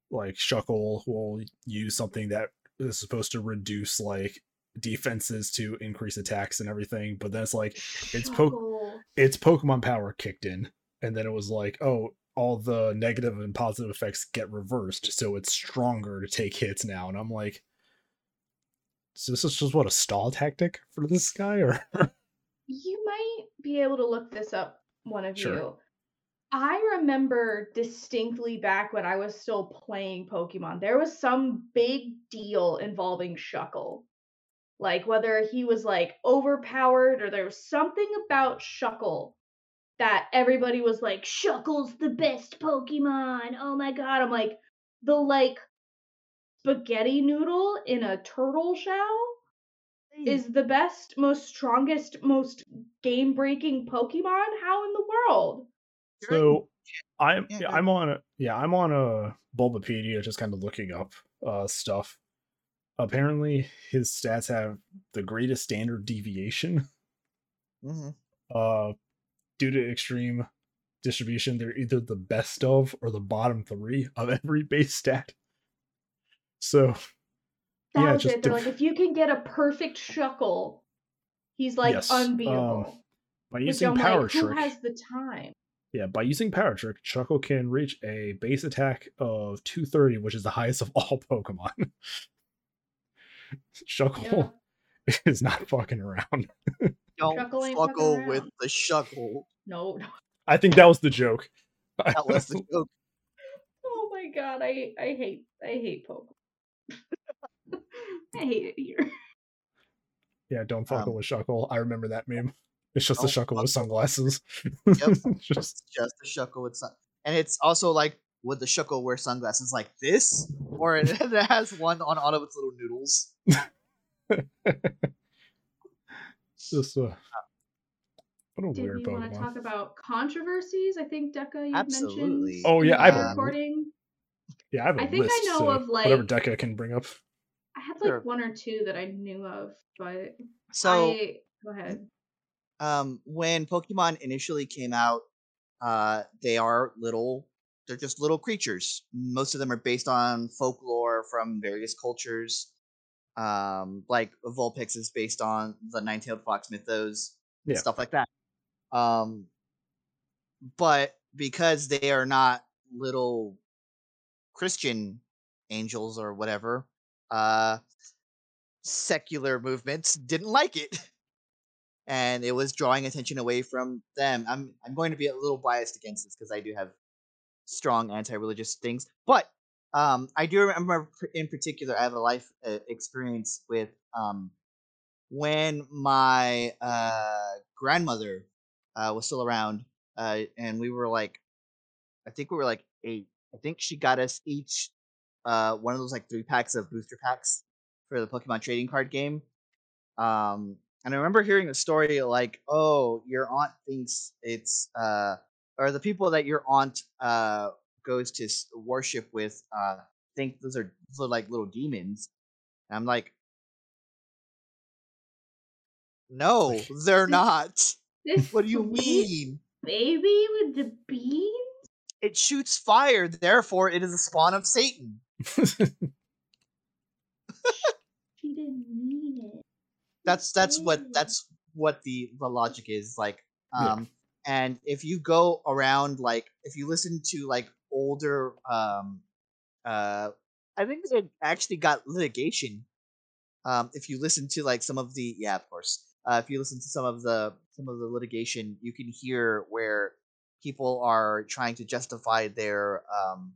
like Shuckle will use something that is supposed to reduce like defenses to increase attacks and everything, but then it's like it's po- its Pokemon power kicked in, and then it was like, oh, all the negative and positive effects get reversed, so it's stronger to take hits now. And I'm like, so this is just what a stall tactic for this guy, or You might be able to look this up, one of Sure. you. I remember distinctly back when I was still playing Pokemon, there was some big deal involving Shuckle. Like whether he was like overpowered or there was something about Shuckle that everybody was like, Shuckle's the best Pokemon. Oh my god. I'm like, the like spaghetti noodle in a turtle shell is the best, most strongest, most game breaking Pokemon? How in the world? So I'm Yeah, yeah, I'm on a yeah I'm on a Bulbapedia just kind of looking up uh stuff. Apparently his stats have the greatest standard deviation. hmm Uh due to extreme distribution, they're either the best of or the bottom three of every base stat. So That Yeah, was just it. They're def- like, if you can get a perfect Shuckle, he's like Yes, um, unbeatable. by using I'm power like, who has the time? yeah, by using power trick, Shuckle can reach a base attack of 230, which is the highest of all Pokemon. Shuckle is not fucking around. Don't Shuckle fuckle with around. the shuckle. No, no. I think that was the joke. That was the joke. Oh my god, I I hate I hate Pokemon. I hate it here. yeah, don't fuckle Um, with Shuckle. I remember that meme. It's just a don't Shuckle with sunglasses. Yep. just Just the shuckle with sun. And it's also like, would the shuckle wear sunglasses like this? Or it, it has one on all of its little noodles. just uh, what a Did weird we want to talk about controversies? I think Deca you Absolutely. mentioned. Oh, yeah, I have a- recording. Yeah, I have a I think I know so of, whatever like- Deca can bring up. I had like Sure. one or two that I knew of, but So, I go ahead. um, when Pokemon initially came out, uh, they are little. They're just little creatures. Most of them are based on folklore from various cultures. Um, like Vulpix is based on the nine-tailed fox mythos, and Yeah. stuff like that. Um, but because they are not little Christian angels or whatever, uh, secular movements didn't like it. and it was drawing attention away from them. I'm I'm going to be a little biased against this because I do have strong anti-religious things, but um, I do remember in particular I have a life uh, experience with um, when my uh, grandmother uh, was still around, uh, and we were like, I think we were like eight. I think she got us each uh, one of those like three packs of booster packs for the Pokemon trading card game. Um, and I remember hearing a story like, "Oh, your aunt thinks it's uh, or the people that your aunt uh goes to worship with uh think those are, those are like little demons." And I'm like, "No, they're not. This What do you mean? Baby with the beans? It shoots fire, therefore it is a spawn of Satan." She didn't mean it. that's that's what that's what the the logic is like um and if you go around like if you listen to like older um uh i think they actually got litigation um if you listen to like some of the yeah of course uh if you listen to some of the some of the litigation you can hear where people are trying to justify their um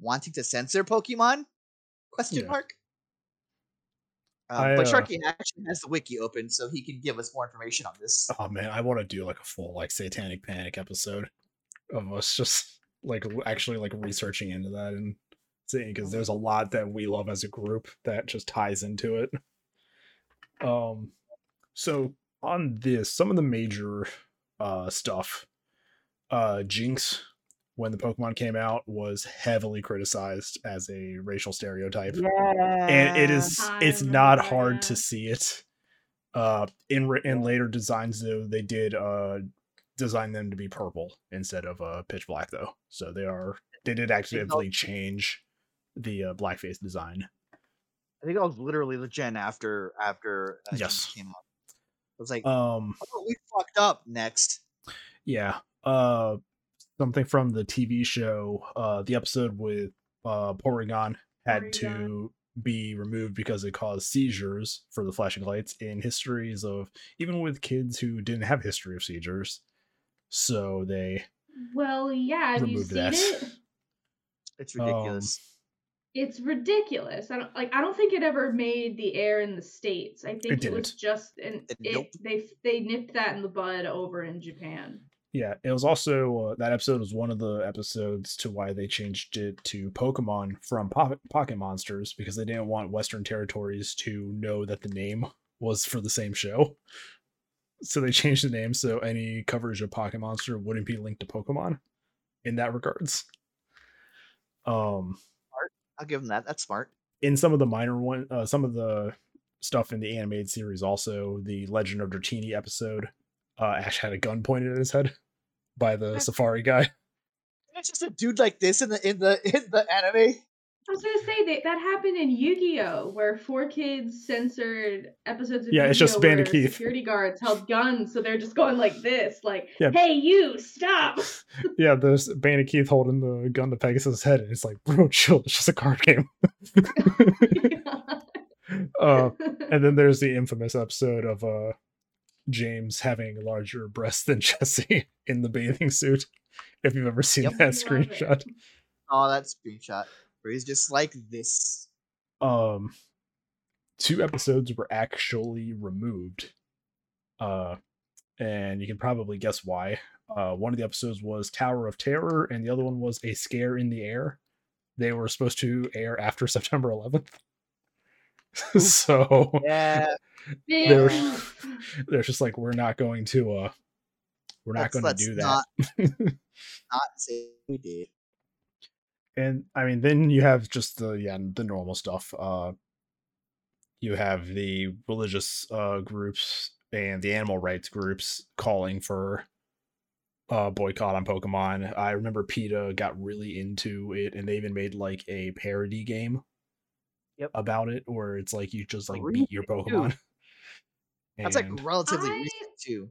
wanting to censor pokemon Question Yeah. mark. Um, I, but uh, Sharky actually has the wiki open, so he can give us more information on this. Oh man, I want to do like a full like satanic panic episode of us just like actually like researching into that and seeing because there's a lot that we love as a group that just ties into it. Um, so on this, some of the major uh stuff, uh, Jynx when the Pokemon came out was heavily criticized as a racial stereotype. And it is I it's not remember hard to see it. Uh in in later designs though they did uh design them to be purple instead of uh pitch black though. So they are they did actively change the uh, blackface design. I think that was literally the gen after after uh, Jynx Yes. came out. It was like, um oh, we fucked up. Next, yeah uh something from the tv show uh the episode with uh porygon had Porygon. to be removed because it caused seizures for the flashing lights in histories of even with kids who didn't have history of seizures so they Well, yeah, have you Removed seen that. it? it's Um, ridiculous. It's ridiculous. I don't like. I don't think it ever made the air in the states. I think it, was just and It- it, nope. they they nipped that in the bud over in Japan. Yeah it was also uh, that episode was one of the episodes to why they changed it to pokemon from pocket, pocket monsters because they didn't want western territories to know that the name was for the same show so they changed the name so any coverage of pocket monster wouldn't be linked to pokemon in that regards um I'll give them that. That's smart. in some of the minor one uh, some of the stuff in the animated series also the legend of dratini episode uh ash had a gun pointed at his head by the safari guy It's just a dude like this in the in the in the anime. I was gonna say that that happened in Yu-Gi-Oh, where 4Kids censored episodes of Yeah, it's just Yu-Gi-Oh Bandit where Keith. security guards held guns, so they're just going like this, like, Yeah. "Hey, you, stop!" yeah there's bandit keith holding the gun to pegasus' head and it's like bro chill it's just a card game uh and then there's the infamous episode of uh james having larger breasts than jesse in the bathing suit if you've ever seen Yep. that screenshot. Oh, that screenshot where he's just like this. um two episodes were actually removed uh and you can probably guess why. Uh one of the episodes was tower of terror and the other one was a scare in the air. They were supposed to air after september 11th so Yeah, they're, they're just like we're not going to uh we're not going to do that Not, not say we did. and I mean, then you have just the yeah the normal stuff. Uh, you have the religious uh groups and the animal rights groups calling for uh boycott on Pokemon. I remember PETA got really into it, and they even made like a parody game. Yep. About it, or it's like you just like really? beat your Pokemon. That's like relatively I- recent too.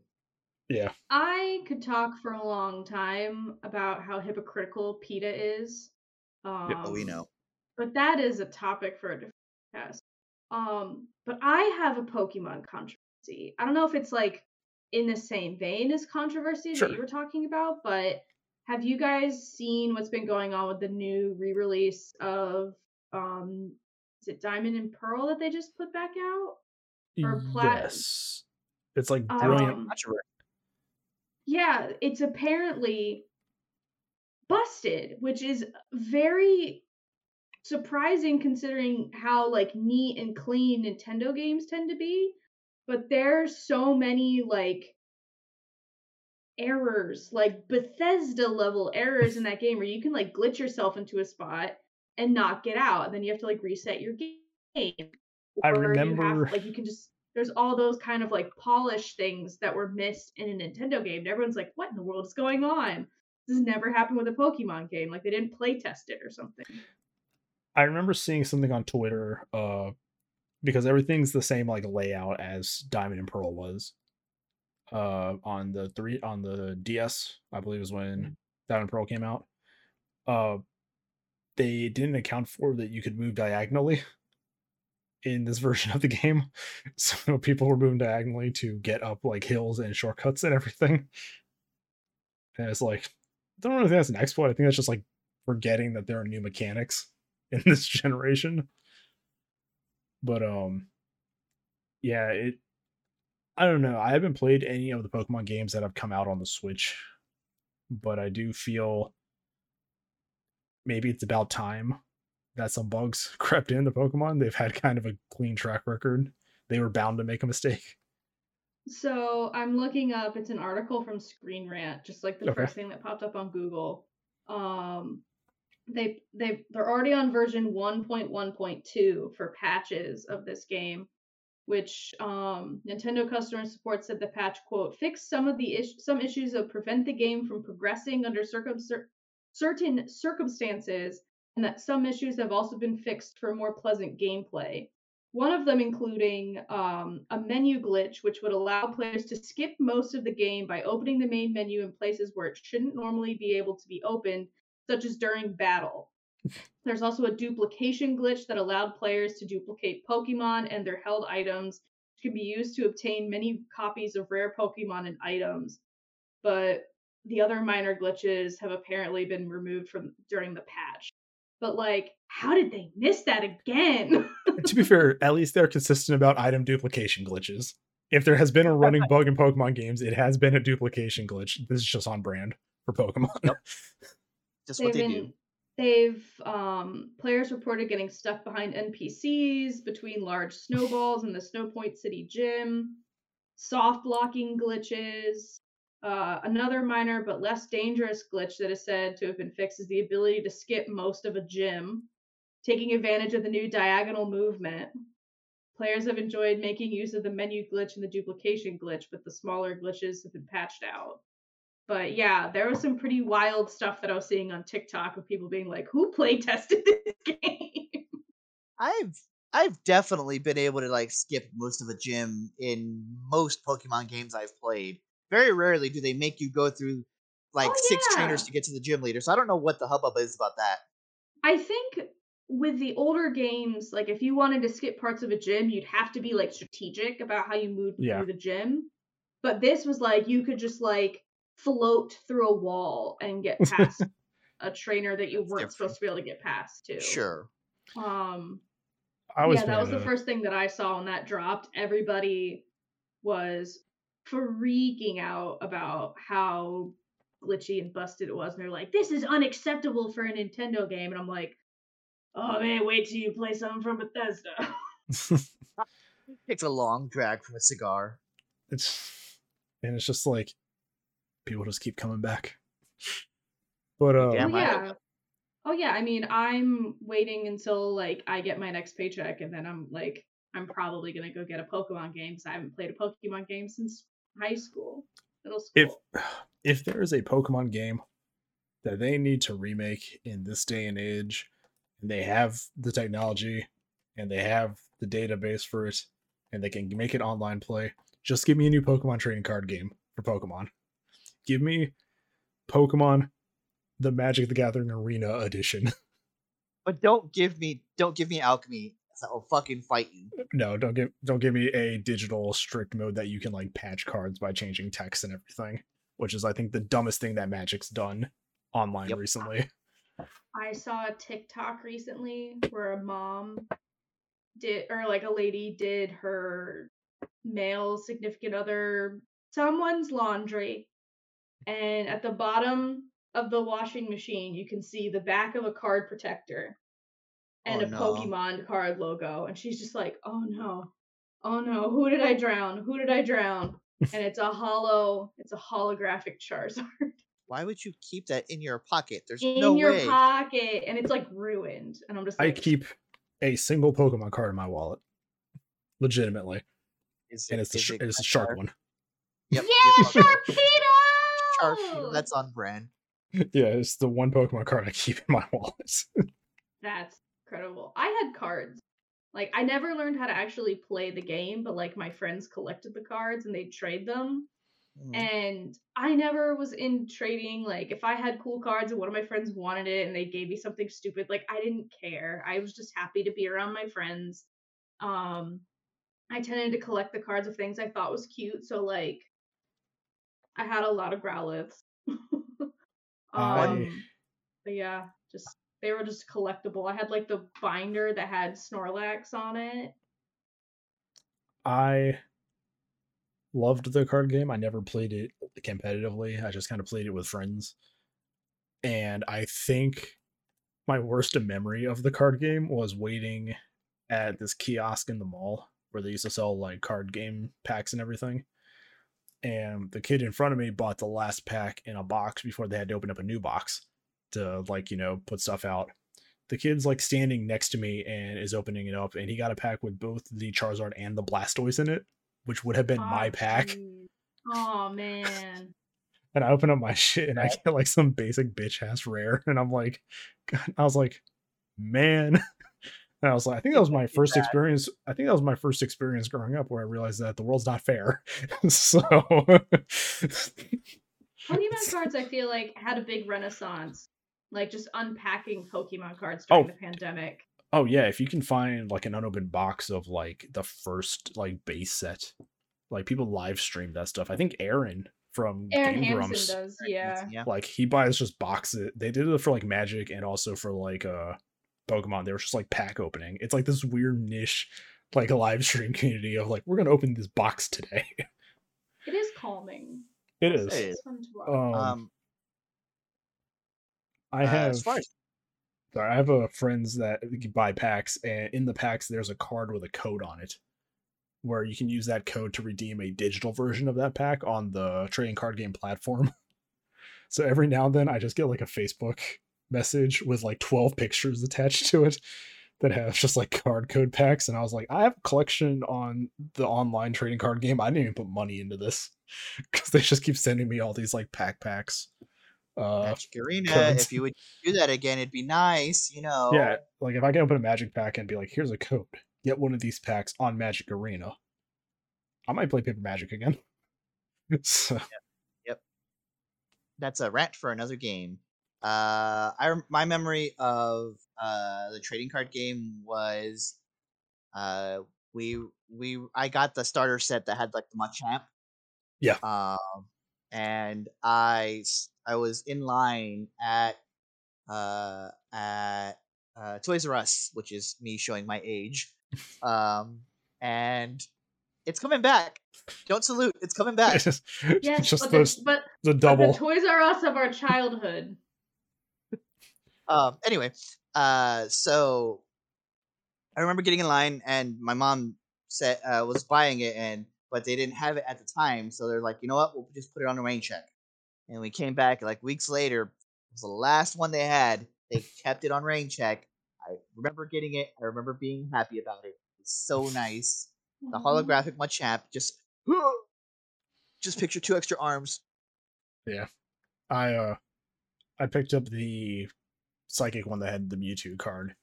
yeah, I could talk for a long time about how hypocritical PETA is. Um, Oh, we know. But that is a topic for a different podcast. Um, but I have a Pokemon controversy. I don't know if it's like in the same vein as controversy Sure. that you were talking about, but have you guys seen what's been going on with the new re-release of um is it Diamond and Pearl that they just put back out? Or plat- yes, it's like Um, brilliant. Controversy. Yeah, it's apparently busted, which is very surprising considering how like neat and clean Nintendo games tend to be. But there's so many like errors, like Bethesda level errors in that game where you can like glitch yourself into a spot and not get out, and then you have to like reset your game. I Or you have- remember- like you can just there's all those kind of like polished things that were missed in a Nintendo game. And everyone's like, what in the world is going on? This has never happened with a Pokemon game. Like they didn't play test it or something. I remember seeing something on Twitter, uh, because everything's the same like layout as Diamond and Pearl was. Uh, on the three on the DS, I believe is when Diamond and Pearl came out. Uh, they didn't account for that you could move diagonally in this version of the game, so people were moving diagonally to get up like hills and shortcuts and everything. And it's like, I don't really think that's an exploit. I think that's just like forgetting that there are new mechanics in this generation. But um yeah, it I don't know. I haven't played any of the Pokemon games that have come out on the Switch, but I do feel maybe it's about time that some bugs crept into Pokemon. They've had kind of a clean track record. They were bound to make a mistake. So I'm looking up. It's an article from Screen Rant, just like the Okay. first thing that popped up on Google. Um, they they they're already on version 1.1.2 for patches of this game, which um, Nintendo customer support said the patch quote fixed some of the is- some issues that prevent the game from progressing under circum- certain circumstances, and that some issues have also been fixed for more pleasant gameplay. One of them including um, a menu glitch, which would allow players to skip most of the game by opening the main menu in places where it shouldn't normally be able to be opened, such as during battle. There's also a duplication glitch that allowed players to duplicate Pokemon and their held items, which can be used to obtain many copies of rare Pokemon and items. But the other minor glitches have apparently been removed from during the patch. But like, how did they miss that again? to be fair, at least they're consistent about item duplication glitches. If there has been a running bug in Pokemon games, it has been a duplication glitch. This is just on brand for Pokemon. Just what they do. They've um, players reported getting stuck behind NPCs between large snowballs in the Snowpoint City gym, soft locking glitches. Uh, another minor but less dangerous glitch that is said to have been fixed is the ability to skip most of a gym, taking advantage of the new diagonal movement. Players have enjoyed making use of the menu glitch and the duplication glitch, but the smaller glitches have been patched out. But yeah, there was some pretty wild stuff that I was seeing on TikTok of people being like, "Who play tested this game?" I've I've definitely been able to like skip most of a gym in most Pokemon games I've played. Very rarely do they make you go through like Oh, six trainers to get to the gym leader. So I don't know what the hubbub is about that. I think with the older games, like if you wanted to skip parts of a gym, you'd have to be like strategic about how you moved Yeah. through the gym. But this was like you could just like float through a wall and get past a trainer that you That's weren't different. supposed to be able to get past too. Sure. Um I was yeah, that was the uh, first thing that I saw when that dropped. Everybody was freaking out about how glitchy and busted it was, and they're like, "This is unacceptable for a Nintendo game." And I'm like, "Oh man, wait till you play something from Bethesda." Takes a long drag from a cigar. it's and it's just like people just keep coming back. But uh Damn oh yeah, oh yeah. I mean, I'm waiting until like I get my next paycheck, and then I'm like, I'm probably gonna go get a Pokemon game because I haven't played a Pokemon game since high school, middle school. if if there is a Pokemon game that they need to remake in this day and age, and they have the technology and they have the database for it, and they can make it online play, just give me a new Pokemon trading card game for Pokemon. Give me Pokemon the Magic the Gathering Arena edition. But don't give me don't give me alchemy. 'Cause I will fucking fight you. no, don't give don't give me a digital strict mode that you can like patch cards by changing text and everything, which is I think the dumbest thing that Magic's done online Yep. recently. I saw a TikTok recently where a mom did, or like a lady did her male significant other someone's laundry, and at the bottom of the washing machine, you can see the back of a card protector Oh, and Oh, a no. Pokemon card logo, and she's just like, "Oh no, oh no, who did I drown? Who did I drown?" and it's a hollow, it's a holographic Charizard Why would you keep that in your pocket? There's in no your way. pocket, and it's like ruined, and I'm just I keep a single Pokemon card in my wallet, legitimately, Is and it's the is sh- it it's a Crystar? shark one. Yep, Yeah, yep, Sharpedo! Sharpedo, That's on brand. yeah, it's the one Pokemon card I keep in my wallet. That's incredible. I had cards. Like I never learned how to actually play the game, but like my friends collected the cards and they'd trade them. Mm. And I never was in trading. Like if I had cool cards and one of my friends wanted it and they gave me something stupid, like I didn't care. I was just happy to be around my friends. Um I tended to collect the cards of things I thought was cute. So like I had a lot of Growliths. Um but yeah, just they were just collectible. I had like the binder that had Snorlax on it. I loved the card game. I never played it competitively. I just kind of played it with friends. And I think my worst memory of the card game was waiting at this kiosk in the mall where they used to sell like card game packs and everything. And the kid in front of me bought the last pack in a box before they had to open up a new box to like, you know, put stuff out. The kid's like standing next to me and is opening it up, and he got a pack with both the Charizard and the Blastoise in it, which would have been oh, my pack. Oh man. And I open up my shit and I get like some basic bitch ass rare, and I'm like, God, I was like, man. And I was like, I think that was my first experience. I think that was my first experience growing up where I realized that the world's not fair. so Pokemon cards, I feel like, had a big renaissance. Like just unpacking Pokemon cards during Oh. the pandemic. Oh yeah, if you can find like an unopened box of like the first like base set, like people live stream that stuff. I think Arin from Aaron Game Grumps, does, yeah. Yeah. like he buys just boxes. They did it for like Magic and also for like uh Pokemon. They were just like pack opening. It's like this weird niche, like a live stream community of like we're gonna open this box today. It is calming. it It is. is. It's fun to watch. Um, Um, I uh, have as far as Sorry, I have a friends that buy packs, and in the packs there's a card with a code on it, where you can use that code to redeem a digital version of that pack on the trading card game platform. So every now and then I just get like a Facebook message with like 12 pictures attached to it that have just like card code packs, and I was like, I have a collection on the online trading card game. I didn't even put money into this because they just keep sending me all these like pack packs. Uh, Magic Arena, codes. if you would do that again, it'd be nice, you know. Yeah, like if I can open a magic pack and be like, here's a code, get one of these packs on Magic Arena. I might play Paper Magic again. so, that's a rant for another game. Uh, I my memory of uh the trading card game was, uh, we we I got the starter set that had like the Machamp. Yeah. Um, and I I was in line at uh at uh Toys R Us, which is me showing my age. Um, and it's coming back. Don't salute. It's coming back. it's just, Yes, just but, the, but, the but double. the Toys R Us of our childhood. um anyway uh so i remember getting in line and my mom said uh was buying it and but they didn't have it at the time so they're like you know what? We'll just put it on a rain check. And we came back like weeks later it was the last one they had they kept it on rain check. I remember getting it i remember being happy about it it's so nice. The holographic Machamp just just picture two extra arms. Yeah. I uh, I picked up the psychic one that had the Mewtwo card,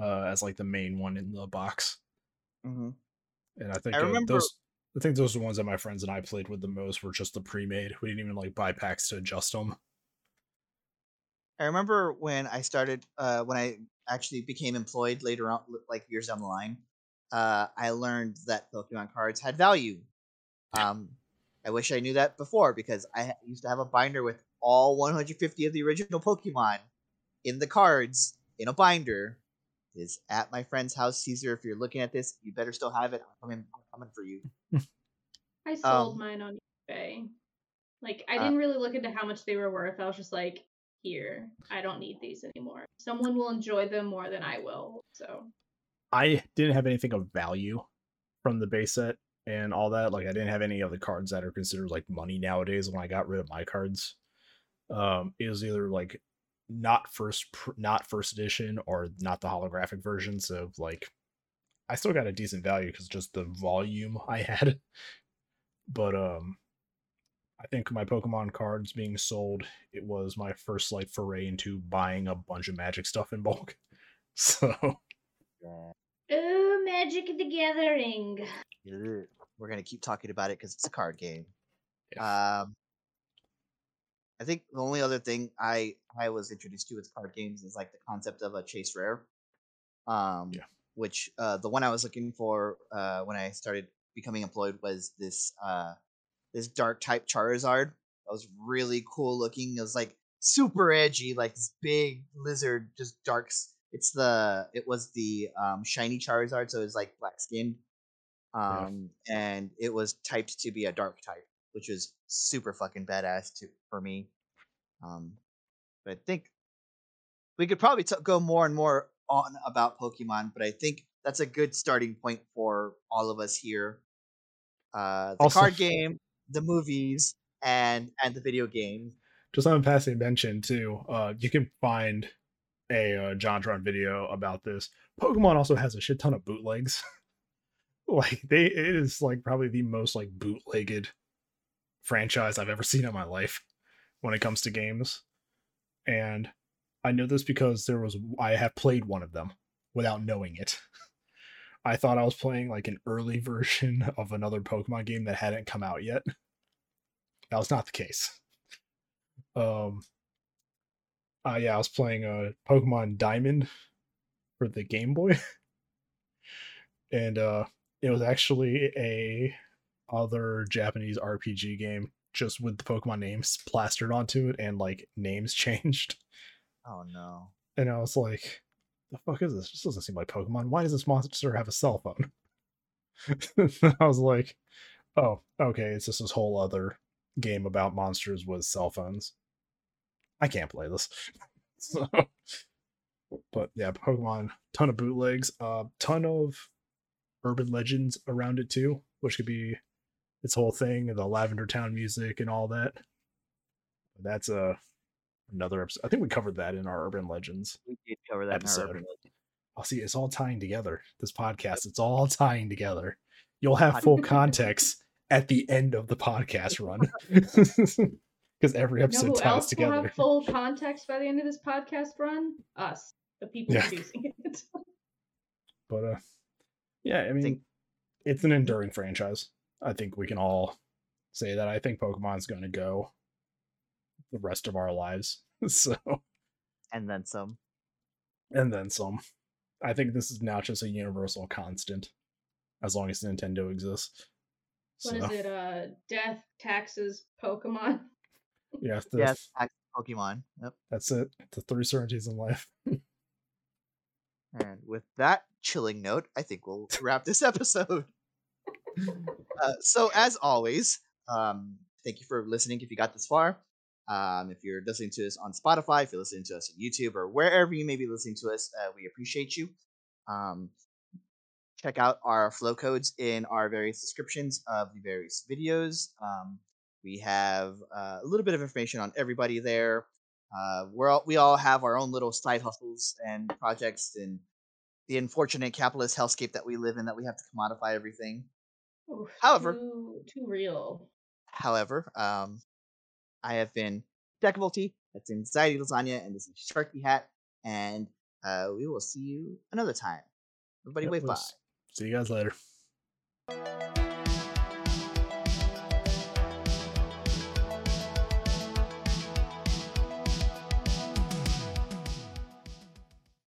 uh, as like the main one in the box, mm-hmm. and I think I uh, remember- those. I think those are the ones that my friends and I played with the most were just the pre-made. We didn't even like buy packs to adjust them. I remember when I started, uh, when I actually became employed later on, like years down the line, uh, I learned that Pokemon cards had value. Um, I wish I knew that before because I used to have a binder with all 150 of the original Pokemon in the cards in a binder. Is at my friend's house, Caesar. If you're looking at this, you better still have it. I'm coming, I'm coming for you. I sold Um, mine on eBay. Like I uh, didn't really look into how much they were worth. I was just like, here, I don't need these anymore. Someone will enjoy them more than I will. So I didn't have anything of value from the base set and all that. Like I didn't have any of the cards that are considered like money nowadays when I got rid of my cards. Um it was either like not first not first edition or not the holographic version so like I still got a decent value cuz just the volume I had. But um I think my Pokemon cards being sold, it was my first like foray into buying a bunch of magic stuff in bulk. So Oh, Magic the Gathering. We're gonna keep talking about it because it's a card game. Yeah. Um, I think the only other thing I I was introduced to with card games is like the concept of a chase rare. Um, Yeah. which uh, the one I was looking for uh, when I started becoming employed was this uh, this dark type Charizard. That was really cool looking. It was like super edgy, like this big lizard, just darks. It's the it was the um, shiny Charizard, so it was like black skinned, Um, and it was typed to be a dark type, which was super fucking badass to for me. Um, but I think we could probably t- go more and more on about Pokemon, but I think that's a good starting point for all of us here. Uh, the Also- card game, the movies, and and the video game. just on a passing mention too uh you can find a uh, jontron video about this pokemon also has a shit ton of bootlegs like they it is like probably the most like bootlegged franchise i've ever seen in my life when it comes to games. And i know this because there was i have played one of them without knowing it. I thought i was playing like an early version of another pokemon game that hadn't come out yet. That was not the case. Um uh yeah i was playing uh pokemon diamond for the game boy. And uh it was actually a other japanese rpg game just with the pokemon names plastered onto it and like names changed. Oh no. and i was like the fuck is this? This doesn't seem like pokemon. Why does this monster have a cell phone? I was like oh okay it's just this whole other game about monsters with cell phones. I can't play this. So but yeah pokemon ton of bootlegs uh ton of urban legends around it too which could be its whole thing the lavender town music and all that that's a another episode i think we covered that in our urban legends We did cover that Episode. in our urban legend. I'll see it's all tying together. This podcast, it's all tying together. You'll have full context at the end of the podcast run. Because every You know episode ties else will together. have full context by the end of this podcast run? Us, the people Yeah. producing it. But uh yeah, I mean it's an enduring franchise. I think we can all say that. I think Pokemon's gonna go the rest of our lives. So And then some. and then some. I think this is now just a universal constant as long as Nintendo exists. What so is it? Uh, death, taxes, Pokemon. yeah, the- Yes, act- Pokemon. Yep. that's it. The three certainties in life. And with that chilling note, I think we'll wrap this episode. Uh, so, as always, um, thank you for listening if you got this far. Um, if you're listening to us on Spotify, if you're listening to us on YouTube, or wherever you may be listening to us, uh, we appreciate you. Um, check out our flow codes in our various descriptions of the various videos. Um, we have uh, a little bit of information on everybody there. Uh, we're all, we all have our own little side hustles and projects and the unfortunate capitalist hellscape that we live in that we have to commodify everything. Oof, However- too, too real. However, um, I have been Decavolt, that's Anxiety Lasagna, and this is Sharky Hat, and uh, we will see you another time. Everybody, Yep, wave bye. See you guys later.